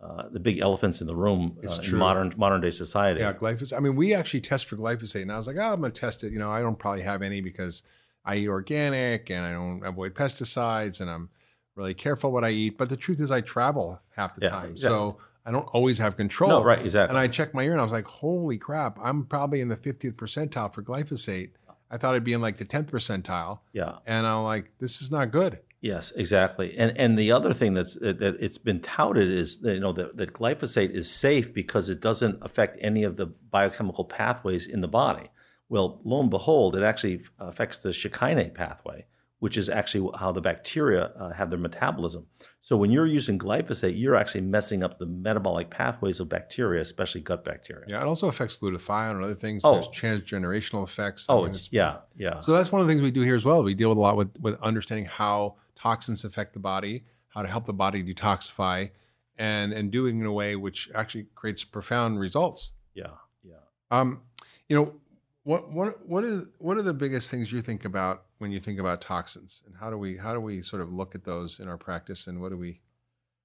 uh, the big elephants in the room It's in modern, modern day society. Yeah, glyphosate. I mean, we actually test for glyphosate, and I was like, oh, I'm going to test it. You know, I don't probably have any because I eat organic and I don't avoid pesticides and I'm really careful what I eat. But the truth is, I travel half the Yeah, time, so I don't always have control. No, right, exactly. And I checked my urine. And I was like, holy crap, I'm probably in the 50th percentile for glyphosate. I thought I'd be in like the 10th percentile. yeah. And I'm like, this is not good. Yes, exactly. And and the other thing that's that that it's been touted is you know that, that glyphosate is safe because it doesn't affect any of the biochemical pathways in the body. Well, lo and behold, it actually affects the shikimate pathway, which is actually how the bacteria uh, have their metabolism. So when you're using glyphosate, you're actually messing up the metabolic pathways of bacteria, especially gut bacteria. Yeah, it also affects glutathione and other things. Oh. There's transgenerational effects. Oh, mean, it's yeah, yeah. So that's one of the things we do here as well. We deal with a lot with, with understanding how toxins affect the body, how to help the body detoxify, and and doing it in a way which actually creates profound results. yeah, yeah. Um, you know, what what what is what are the biggest things you think about when you think about toxins, and how do we how do we sort of look at those in our practice, and what do we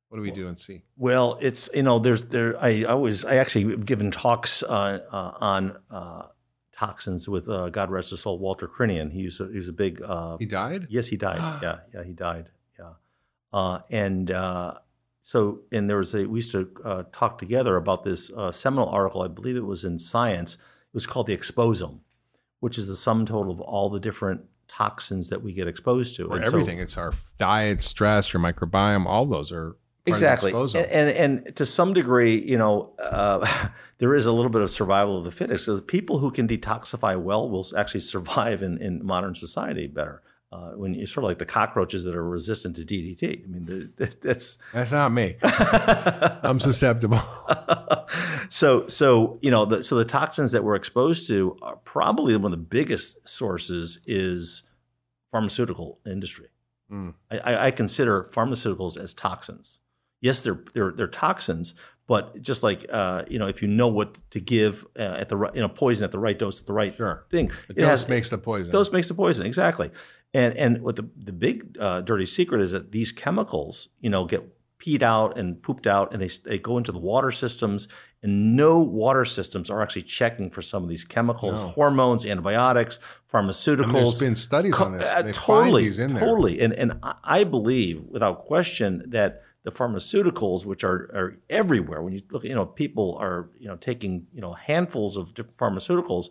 what do we do and see? Well, it's you know, there's there. I always I actually given talks uh, uh, on uh, toxins with uh, God rest his soul, Walter Crinnion. He was a, he was a big. Uh, He died. yes, he died. yeah, yeah, he died. Yeah, uh, and uh, so and there was a we used to uh, talk together about this uh, seminal article. I believe it was in Science. It was called the exposome, which is the sum total of all the different toxins that we get exposed to. Or And so- everything. it's our diet, stress, your microbiome. All those are part of the exactly and, and and to some degree you know uh, there is a little bit of survival of the fittest so the people who can detoxify well will actually survive in, in modern society better uh, when you're sort of like the cockroaches that are resistant to DDT. I mean, the, the, that's That's not me. I'm susceptible. so so you know the, so the toxins that we're exposed to are probably one of the biggest sources is pharmaceutical industry. Mm. I, I, I consider pharmaceuticals as toxins. Yes, they're they're they're toxins, but just like uh, you know, if you know what to give uh, at the right, you know, poison at the right dose at the right Sure. thing, The it dose has- makes the poison. Dose makes the poison, exactly. And and what the the big uh, dirty secret is that these chemicals, you know, get peed out and pooped out, and they they go into the water systems, and no water systems are actually checking for some of these chemicals, No. hormones, antibiotics, And there's been studies on this. Uh, They totally, find these in there. totally, and and I- I believe without question that the pharmaceuticals, which are are everywhere, when you look, you know, people are you know taking you know handfuls of different pharmaceuticals.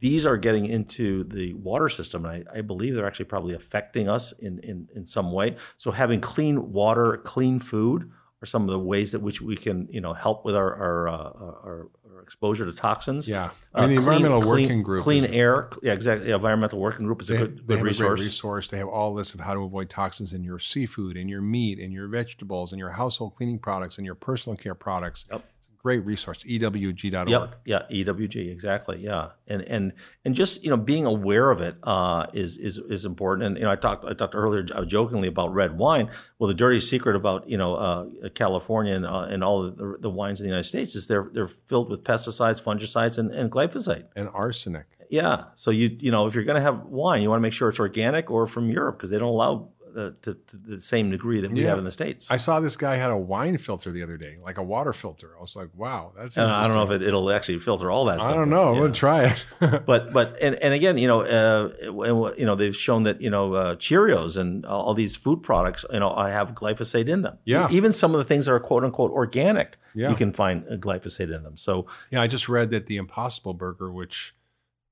These are getting into the water system, and I, I believe they're actually probably affecting us in, in in some way. So having clean water, clean food, are some of the ways that which we can you know help with our our, uh, our, our exposure to toxins. Yeah. Uh, I mean, the clean- environmental clean- working group. clean air. Yeah, exactly. The environmental working group is a good, they good have resource. resource. They have all lists of how to avoid toxins in your seafood, in your meat, in your vegetables, in your household cleaning products, in your personal care products. Yep. Great resource. EWG.org. Yep. Yeah. EWG. Exactly. Yeah. And and and just you know being aware of it uh, is is is important. And you know I talked I talked earlier uh, jokingly about red wine. Well, the dirty secret about you know uh, California and, uh, and all the, the wines in the United States is they're they're filled with pesticides, fungicides, and, and glyphosate. And arsenic. Yeah. So you you know if you're going to have wine, you want to make sure it's organic or from Europe because they don't allow uh, to, to the same degree that we Yeah. have in the states. I saw this guy had a wine filter the other day, like a water filter. I was like, wow, that's and I don't know if it, it'll actually filter all that stuff. I don't know. I'm to try it. but but and, and again, you know, uh, you know, they've shown that you know uh, Cheerios and all these food products, you know, I have glyphosate in them. Yeah. even some of the things that are quote unquote organic, Yeah. you can find uh, glyphosate in them. So Yeah, I just read that the Impossible Burger, which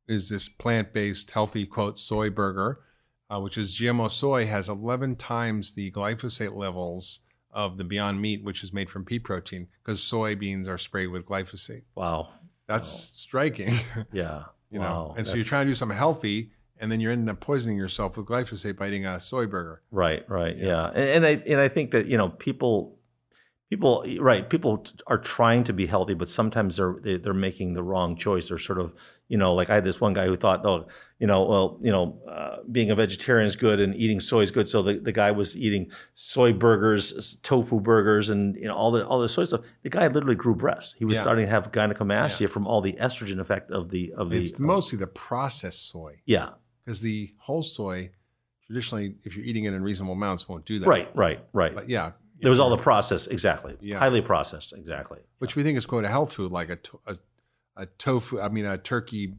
is this plant-based, healthy quote soy burger, uh, which is GMO soy, has 11 times the glyphosate levels of the Beyond Meat, which is made from pea protein, because soybeans are sprayed with glyphosate. wow, That's striking, yeah, you wow. know. And so you're trying to do something healthy, and then you're ending up poisoning yourself with glyphosate by eating a soy burger. Right, right, Yeah. yeah, And, and I and I think that you know people, people, right, people are trying to be healthy, but sometimes they're they, they're making the wrong choice. They're sort of you know like I had this one guy who thought, oh, you know, well, you know, uh, being a vegetarian is good and eating soy is good. So the, the guy was eating soy burgers, tofu burgers, and you know all the all the soy stuff. The guy literally grew breasts. He was Yeah. starting to have gynecomastia from all the estrogen effect of the of the. It's mostly the processed soy, yeah, because the whole soy, traditionally, if you're eating it in reasonable amounts, won't do that. right, right, right. But yeah, there was all the process exactly, Yeah. highly processed exactly. which we think is quote a health food like a, a, a tofu i mean a turkey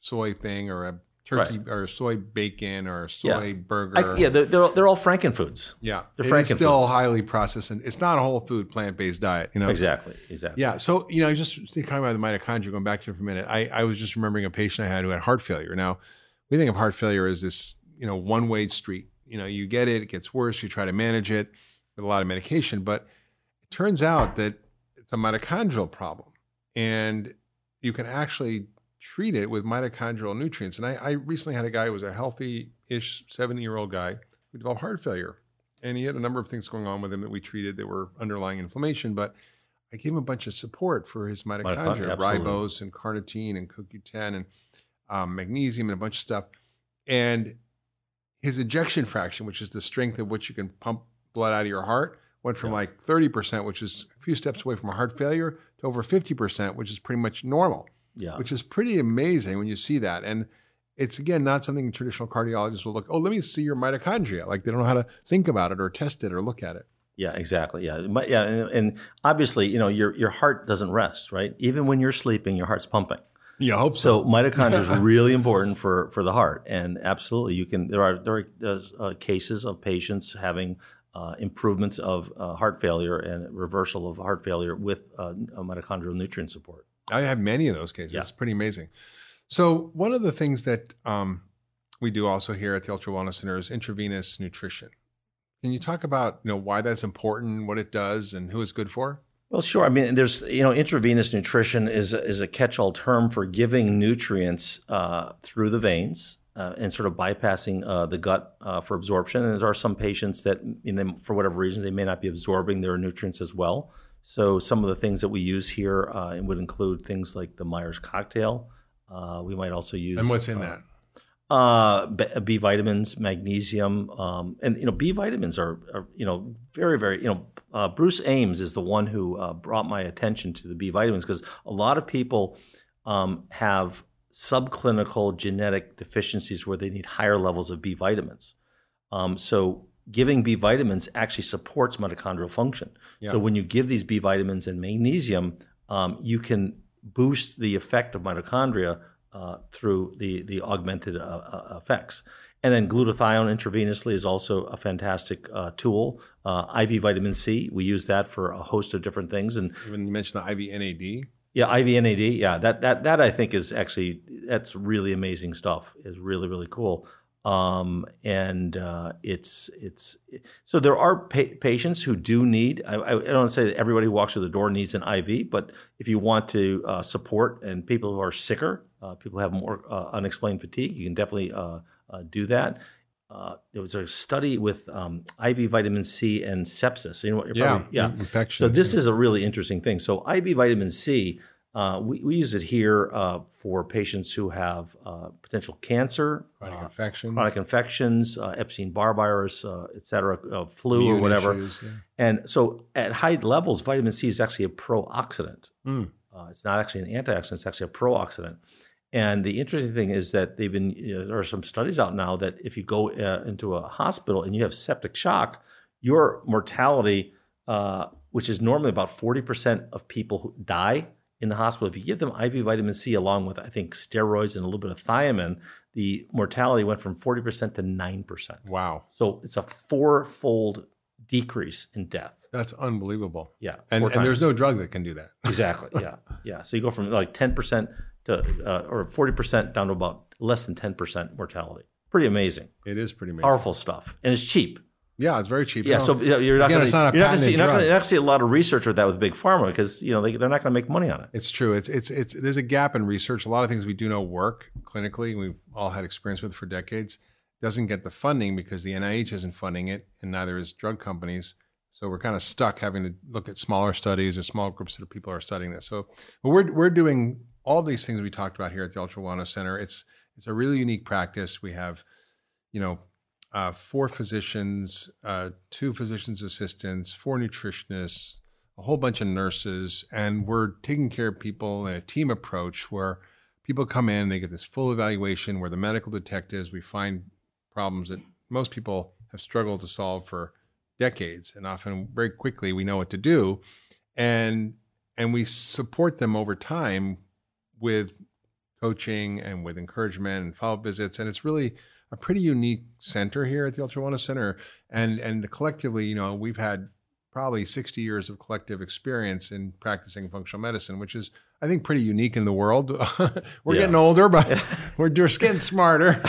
soy thing or a turkey or soy bacon or a soy Yeah. burger I, yeah, they're, they're all, they're all frankenfoods. yeah They're is still frankenfoods. highly processed and it's not a whole food plant-based diet you know Exactly, exactly. yeah so you know just talking about the mitochondria going back to it for a minute I, I was just remembering a patient i had who had heart failure now we think of heart failure as this you know one way street you know you get it it gets worse you try to manage it with a lot of medication but it turns out that it's a mitochondrial problem and you can actually treat it with mitochondrial nutrients and i, I recently had a guy who was a healthy-ish 70 year old guy who developed heart failure and he had a number of things going on with him that we treated that were underlying inflammation but I gave him a bunch of support for his mitochondria, Mitochondria, ribose and carnitine and CoQ10 and um, magnesium and a bunch of stuff. And his ejection fraction, which is the strength of which you can pump blood out of your heart, went from Yeah. like 30%, which is a few steps away from a heart failure, to over 50%, which is pretty much normal, Yeah, which is pretty amazing when you see that. And it's again not something traditional cardiologists will look, oh, let me see your mitochondria. Like they don't know how to think about it or test it or look at it. yeah, exactly. Yeah, yeah, and, and obviously, you know, your your heart doesn't rest, right? Even when you're sleeping, your heart's pumping. Yeah, I hope So mitochondria is really important for for the heart, and absolutely, you can. There are there are uh, cases of patients having uh, improvements of uh, heart failure and reversal of heart failure with uh, mitochondrial nutrient support. I have many of those cases. Yeah. It's pretty amazing. So one of the things that um, we do also here at the Ultra Wellness Center is intravenous nutrition. Can you talk about you know why that's important, what it does, and who it's good for? Well, sure. I mean, there's you know, intravenous nutrition is a, is a catch-all term for giving nutrients uh, through the veins uh, and sort of bypassing uh, the gut uh, for absorption. And there are some patients that, in them, for whatever reason, they may not be absorbing their nutrients as well. So some of the things that we use here uh, would include things like the Myers cocktail. Uh, we might also use. And what's in uh, that? Uh, B, B vitamins, magnesium, um, and you know B vitamins are, are you know very very you know uh, Bruce Ames is the one who uh, brought my attention to the B vitamins because a lot of people um, have subclinical genetic deficiencies where they need higher levels of B vitamins. Um, so giving B vitamins actually supports mitochondrial function. Yeah. So when you give these B vitamins and magnesium, um, you can boost the effect of mitochondria uh, through the the augmented uh, uh, effects. And then glutathione intravenously is also a fantastic uh, tool. Uh, IV vitamin C, we use that for a host of different things. And When you mentioned the IV NAD, yeah, IVNAD. Yeah, that that that I think is actually that's really amazing stuff. is really really cool. Um, and uh, it's it's so there are pa- patients who do need. I, I don't say that everybody who walks through the door needs an IV, but if you want to uh, support and people who are sicker, uh, people who have more uh, unexplained fatigue, you can definitely uh, uh, do that. Uh, there was a study with um, IV vitamin C and sepsis. You know what? You're yeah, probably, yeah. infection. So this is a really interesting thing. So IV vitamin C, uh, we, we use it here uh, for patients who have uh, potential cancer, chronic uh, infections, chronic infections, uh, Epstein-Barr virus, uh, et cetera, uh, flu or whatever. issues, yeah. And so at high levels, vitamin C is actually a pro-oxidant. Mm. Uh, it's not actually an antioxidant; it's actually a pro-oxidant. And the interesting thing is that they've been you know, there are some studies out now that if you go uh, into a hospital and you have septic shock, your mortality, uh, which is normally about forty percent of people who die in the hospital, if you give them IV vitamin C along with I think steroids and a little bit of thiamine, the mortality went from forty percent to nine percent. Wow, So it's a fourfold decrease in death. that's unbelievable. Yeah, And, and there's no drug that can do that. exactly. Yeah, yeah. So you go from like ten percent to uh, or forty percent down to about less than ten percent mortality. Pretty amazing, It is pretty amazing. powerful stuff, and it's cheap. Yeah, it's very cheap. Yeah, so you're not going it's not a you're not going to see you're not going to see a lot of research with that with big pharma because you know they, they're not going to make money on it. It's true. It's it's it's there's a gap in research. A lot of things we do know work clinically. We've all had experience with for decades. Doesn't get the funding because the NIH isn't funding it, and neither is drug companies. So we're kind of stuck having to look at smaller studies or small groups of people are studying this. So but we're we're doing all these things we talked about here at the Ultra Wellness Center. It's it's a really unique practice. We have, you know, uh, four physicians, uh, two physicians assistants, four nutritionists, a whole bunch of nurses, and we're taking care of people in a team approach where people come in, they get this full evaluation. We're the medical detectives. We find problems that most people have struggled to solve for decades, and often very quickly we know what to do, and and we support them over time with coaching and with encouragement and follow-up visits, and it's really a pretty unique center here at the Ultra Wellness Center. And and collectively, you know, we've had probably 60 years of collective experience in practicing functional medicine, which is I think pretty unique in the world. we're Yeah. getting older, but we're just getting smarter.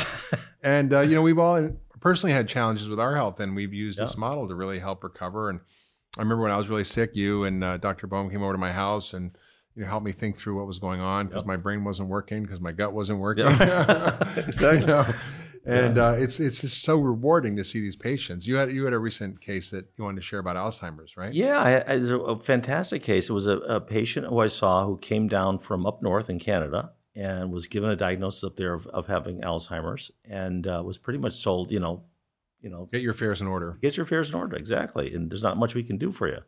and uh, you know, we've all personally had challenges with our health, and we've used this model to really help recover. And I remember when I was really sick, you and uh, Dr. Boham came over to my house and you know, helped me think through what was going on because Yep. my brain wasn't working because my gut wasn't working. Yeah. Exactly. You know? And uh, it's it's just so rewarding to see these patients. You had you had a recent case that you wanted to share about Alzheimer's, right? Yeah, I, I, it was a, a fantastic case. It was a, a patient who I saw who came down from up north in Canada and was given a diagnosis up there of, of having Alzheimer's and uh, was pretty much sold, you know, you know, Get your affairs in order. get your affairs in order. Exactly. And there's not much we can do for you.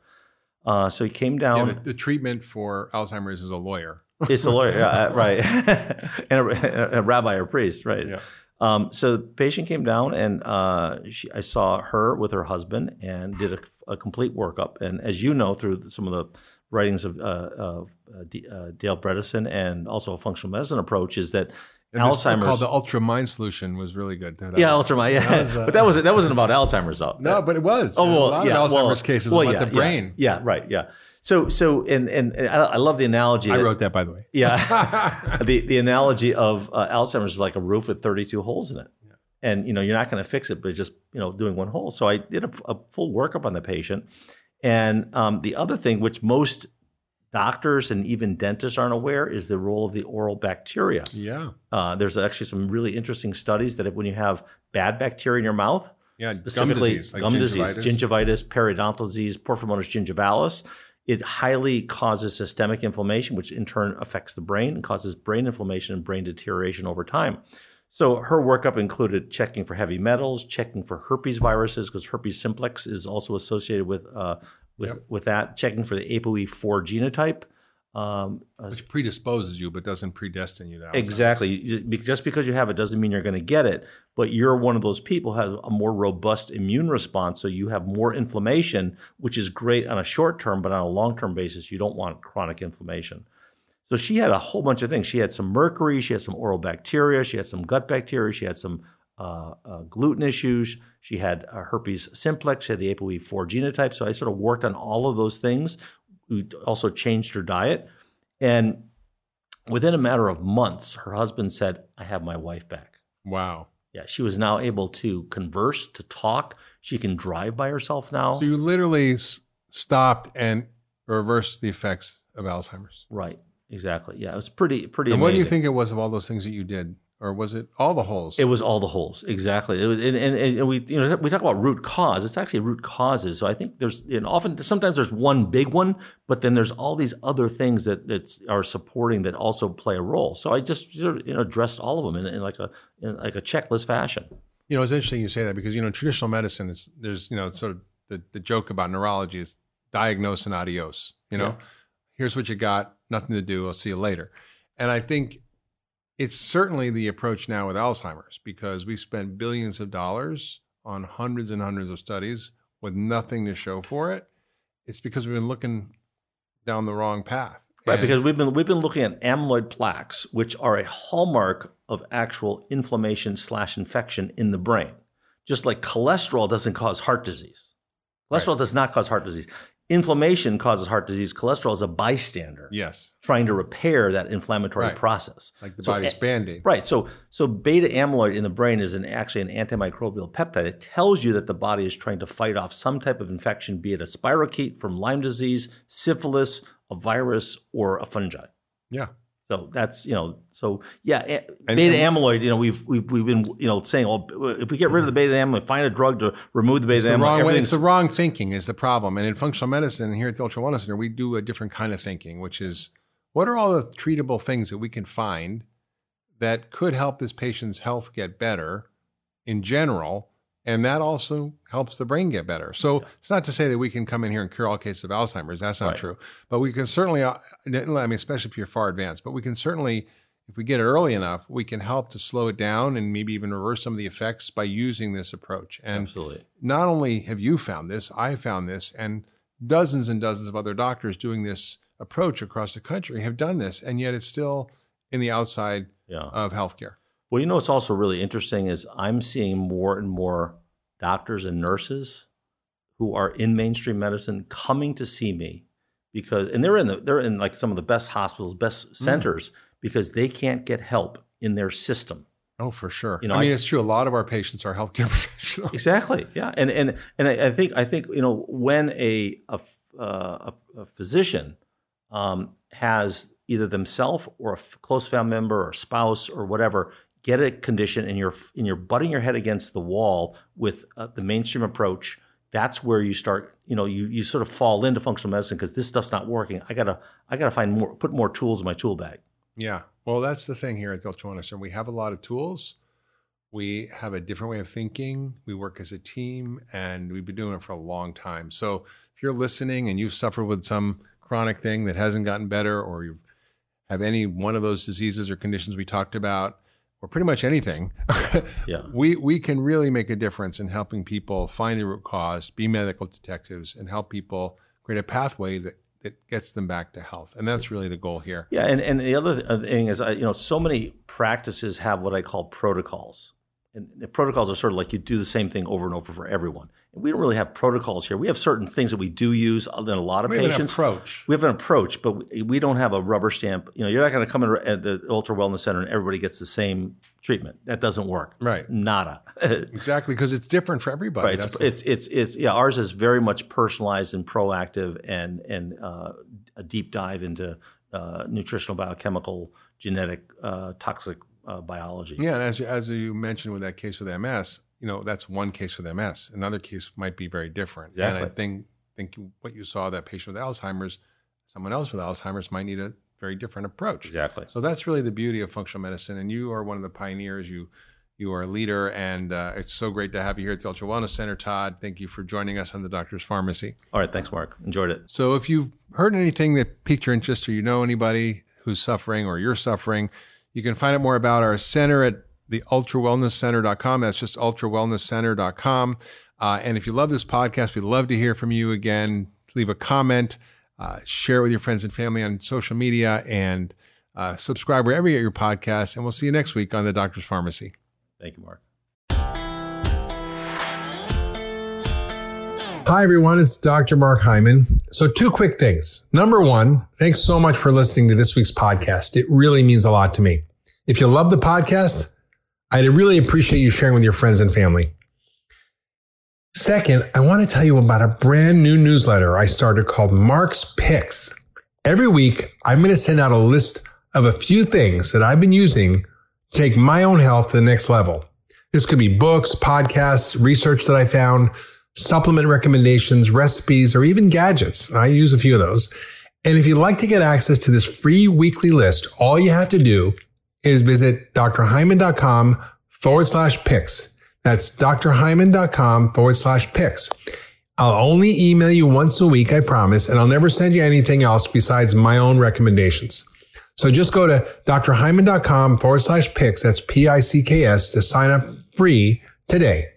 Uh, so he came Yeah, down. the, the treatment for Alzheimer's is a lawyer. It's a lawyer, yeah, uh, right, and a, a rabbi or priest, right? Yeah. Um, so the patient came down, and uh, she, I saw her with her husband and did a, a complete workup. And as you know, through some of the writings of uh, uh, D, uh, Dale Bredesen and also a functional medicine approach, is that And Alzheimer's. called the Ultra Mind Solution was really good. That yeah, was- ultramite. Yeah, that was, uh, but that wasn't that wasn't about Alzheimer's though. No, but it was. Oh well, a lot yeah, of well, Alzheimer's cases well, about yeah, the brain. Yeah, yeah, right. Yeah. So so and and, and I, I love the analogy. I that- wrote that, by the way. Yeah. the the analogy of uh, Alzheimer's is like a roof with 32 holes in it. And you know, you're not going to fix it by just, you know, doing one hole. So I did a, a full workup on the patient. And um, the other thing which most doctors and even dentists aren't aware is the role of the oral bacteria. Yeah. Uh, there's actually some really interesting studies that if, when you have bad bacteria in your mouth, Yeah. Gum specifically disease. Like gum disease, gingivitis. gingivitis, periodontal disease, porphyromonas gingivalis. It highly causes systemic inflammation, which in turn affects the brain and causes brain inflammation and brain deterioration over time. So her workup included checking for heavy metals, checking for herpes viruses because herpes simplex is also associated with uh, with Yep. with that. Checking for the ApoE4 genotype. Um, uh, Which predisposes you, but doesn't predestine you to Exactly. Just because you have it doesn't mean you're going to get it, but you're one of those people who has a more robust immune response, so you have more inflammation, which is great on a short term, but on a long term basis, you don't want chronic inflammation. So she had a whole bunch of things. She had some mercury, she had some oral bacteria, she had some gut bacteria, she had some uh, uh, gluten issues, she had uh, herpes simplex, she had the ApoE4 genotype. So I sort of worked on all of those things. We also changed her diet. And within a matter of months, her husband said, I have my wife back. Wow. Yeah, she was now able to converse, to talk. She can drive by herself now. So you literally s- stopped and reversed the effects of Alzheimer's. right, exactly. Yeah, it was pretty, pretty and amazing. what do you think it was of all those things that you did? Or was it all the holes? It was all the holes, exactly. It was, and, and, and we, you know, we talk about root cause. It's actually root causes. So I think there's, know, often sometimes there's one big one, but then there's all these other things that that are supporting that also play a role. So I just sort of, you know addressed all of them in, in like a in like a checklist fashion. You know, it's interesting you say that because you know traditional medicine is there's you know sort of the, the joke about neurology is diagnose and adios. You know, Yeah. here's what you got, nothing to do. I'll see you later. And I think it's certainly the approach now with Alzheimer's because we've spent billions of dollars on hundreds and hundreds of studies with nothing to show for it. It's because we've been looking down the wrong path. Right, And- because we've been we've been looking at amyloid plaques, which are a hallmark of actual inflammation slash infection in the brain. Just like cholesterol doesn't cause heart disease. Cholesterol does not cause heart disease. Inflammation causes heart disease. Cholesterol is a bystander yes, trying to repair that inflammatory Right. process. like the So, body's band-aid. Right. So so beta amyloid in the brain is an actually an antimicrobial peptide. It tells you that the body is trying to fight off some type of infection, be it a spirochete from Lyme disease, syphilis, a virus, or a fungi. Yeah. So that's you know so yeah And- beta and- amyloid you know we've we've we've been you know saying well if we get rid of the beta amyloid find a drug to remove the beta It's the amyloid wrong way. It's the wrong thinking is the problem. And in functional medicine, here at the Ultra Wellness Center, we do a different kind of thinking, which is what are all the treatable things that we can find that could help this patient's health get better in general, and that also helps the brain get better. So it's not to say that we can come in here and cure all cases of Alzheimer's. That's not Right. true. But we can certainly, uh, I mean, especially if you're far advanced, but we can certainly. If we get it early enough, we can help to slow it down and maybe even reverse some of the effects by using this approach. And absolutely not only have you found this, I found this, and dozens and dozens of other doctors doing this approach across the country have done this, and yet it's still in the outside yeah of healthcare. Well, you know what's also really interesting is I'm seeing more and more doctors and nurses who are in mainstream medicine coming to see me because and they're in the they're in like some of the best hospitals, best centers because they can't get help in their system. Oh, for sure. You know, I mean, I- it's true. A lot of our patients are healthcare professionals. Exactly. Yeah. And and and I I think I think you know when a a, uh, a, a physician um, has either themselves or a f- close family member or spouse or whatever get a condition and you're and you're butting your head against the wall with uh, the mainstream approach. That's where you start. You know, you you sort of fall into functional medicine because this stuff's not working. I gotta I gotta find more, put more tools in my tool bag. Yeah. Well, that's the thing here at Wellness Center. We have a lot of tools. We have a different way of thinking. We work as a team, and we've been doing it for a long time. So if you're listening and you've suffered with some chronic thing that hasn't gotten better, or you have any one of those diseases or conditions we talked about, or pretty much anything, Yeah. we we can really make a difference in helping people find the root cause, be medical detectives, and help people create a pathway that, that gets them back to health. And that's really the goal here. Yeah, and, and the other thing is, uh, you know, so many practices have what I call protocols. And the protocols are sort of like you do the same thing over and over for everyone. We don't really have protocols here. We have certain things that we do use than a lot of We have an patients. approach. We have an approach, but we, we don't have a rubber stamp. You know, you're not going to come in at the Ultra Wellness Center and everybody gets the same treatment. That doesn't work. Right. Nada. Exactly, because it's different for everybody. Right. It's, the- it's it's it's yeah. Ours is very much personalized and proactive, and and uh, a deep dive into uh, nutritional, biochemical, genetic, uh, toxic uh, biology. yeah, and as you, as you mentioned with that case with MS, you know that's one case with MS. Another case might be very different. And I Exactly. think think what you saw that patient with Alzheimer's, someone else with Alzheimer's might need a very different approach. Exactly. So that's really the beauty of functional medicine. And you are one of the pioneers. You you are a leader, and uh, it's so great to have you here at the Ultra Wellness Center, Todd. Thank you for joining us on the Doctor's Farmacy. All right. Thanks, Mark. Enjoyed it. So if you've heard anything that piqued your interest, or you know anybody who's suffering, or you're suffering, you can find out more about our center at the ultrawellnesscenter.com. That's just ultrawellnesscenter.com. Uh, and if you love this podcast, we'd love to hear from you again. Leave a comment, uh, share it with your friends and family on social media, and uh, subscribe wherever you get your podcast. And we'll see you next week on the Doctor's Farmacy. Thank you, Mark. Hi, everyone. It's Dr. Mark Hyman. So, two quick things. Number one, thanks so much for listening to this week's podcast. It really means a lot to me. If you love the podcast, I'd really appreciate you sharing with your friends and family. Second, I want to tell you about a brand new newsletter I started called Mark's Picks. Every week, I'm going to send out a list of a few things that I've been using to take my own health to the next level. This could be books, podcasts, research that I found, supplement recommendations, recipes, or even gadgets. I use a few of those. And if you'd like to get access to this free weekly list, all you have to do is visit drhyman.com forward slash picks. That's drhyman.com forward slash picks. I'll only email you once a week, I promise, and I'll never send you anything else besides my own recommendations. So just go to drhyman.com forward slash picks. That's P-I-C-K-S to sign up free today.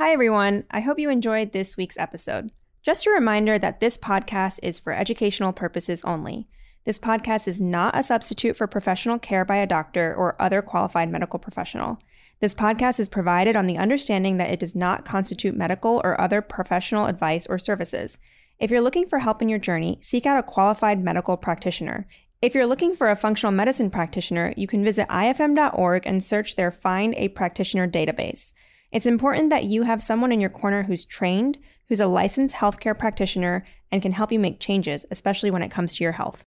Hi, everyone. I hope you enjoyed this week's episode. Just a reminder that this podcast is for educational purposes only. This podcast is not a substitute for professional care by a doctor or other qualified medical professional. This podcast is provided on the understanding that it does not constitute medical or other professional advice or services. If you're looking for help in your journey, seek out a qualified medical practitioner. If you're looking for a functional medicine practitioner, you can visit ifm.org and search their Find a Practitioner database. It's important that you have someone in your corner who's trained, who's a licensed healthcare practitioner, and can help you make changes, especially when it comes to your health.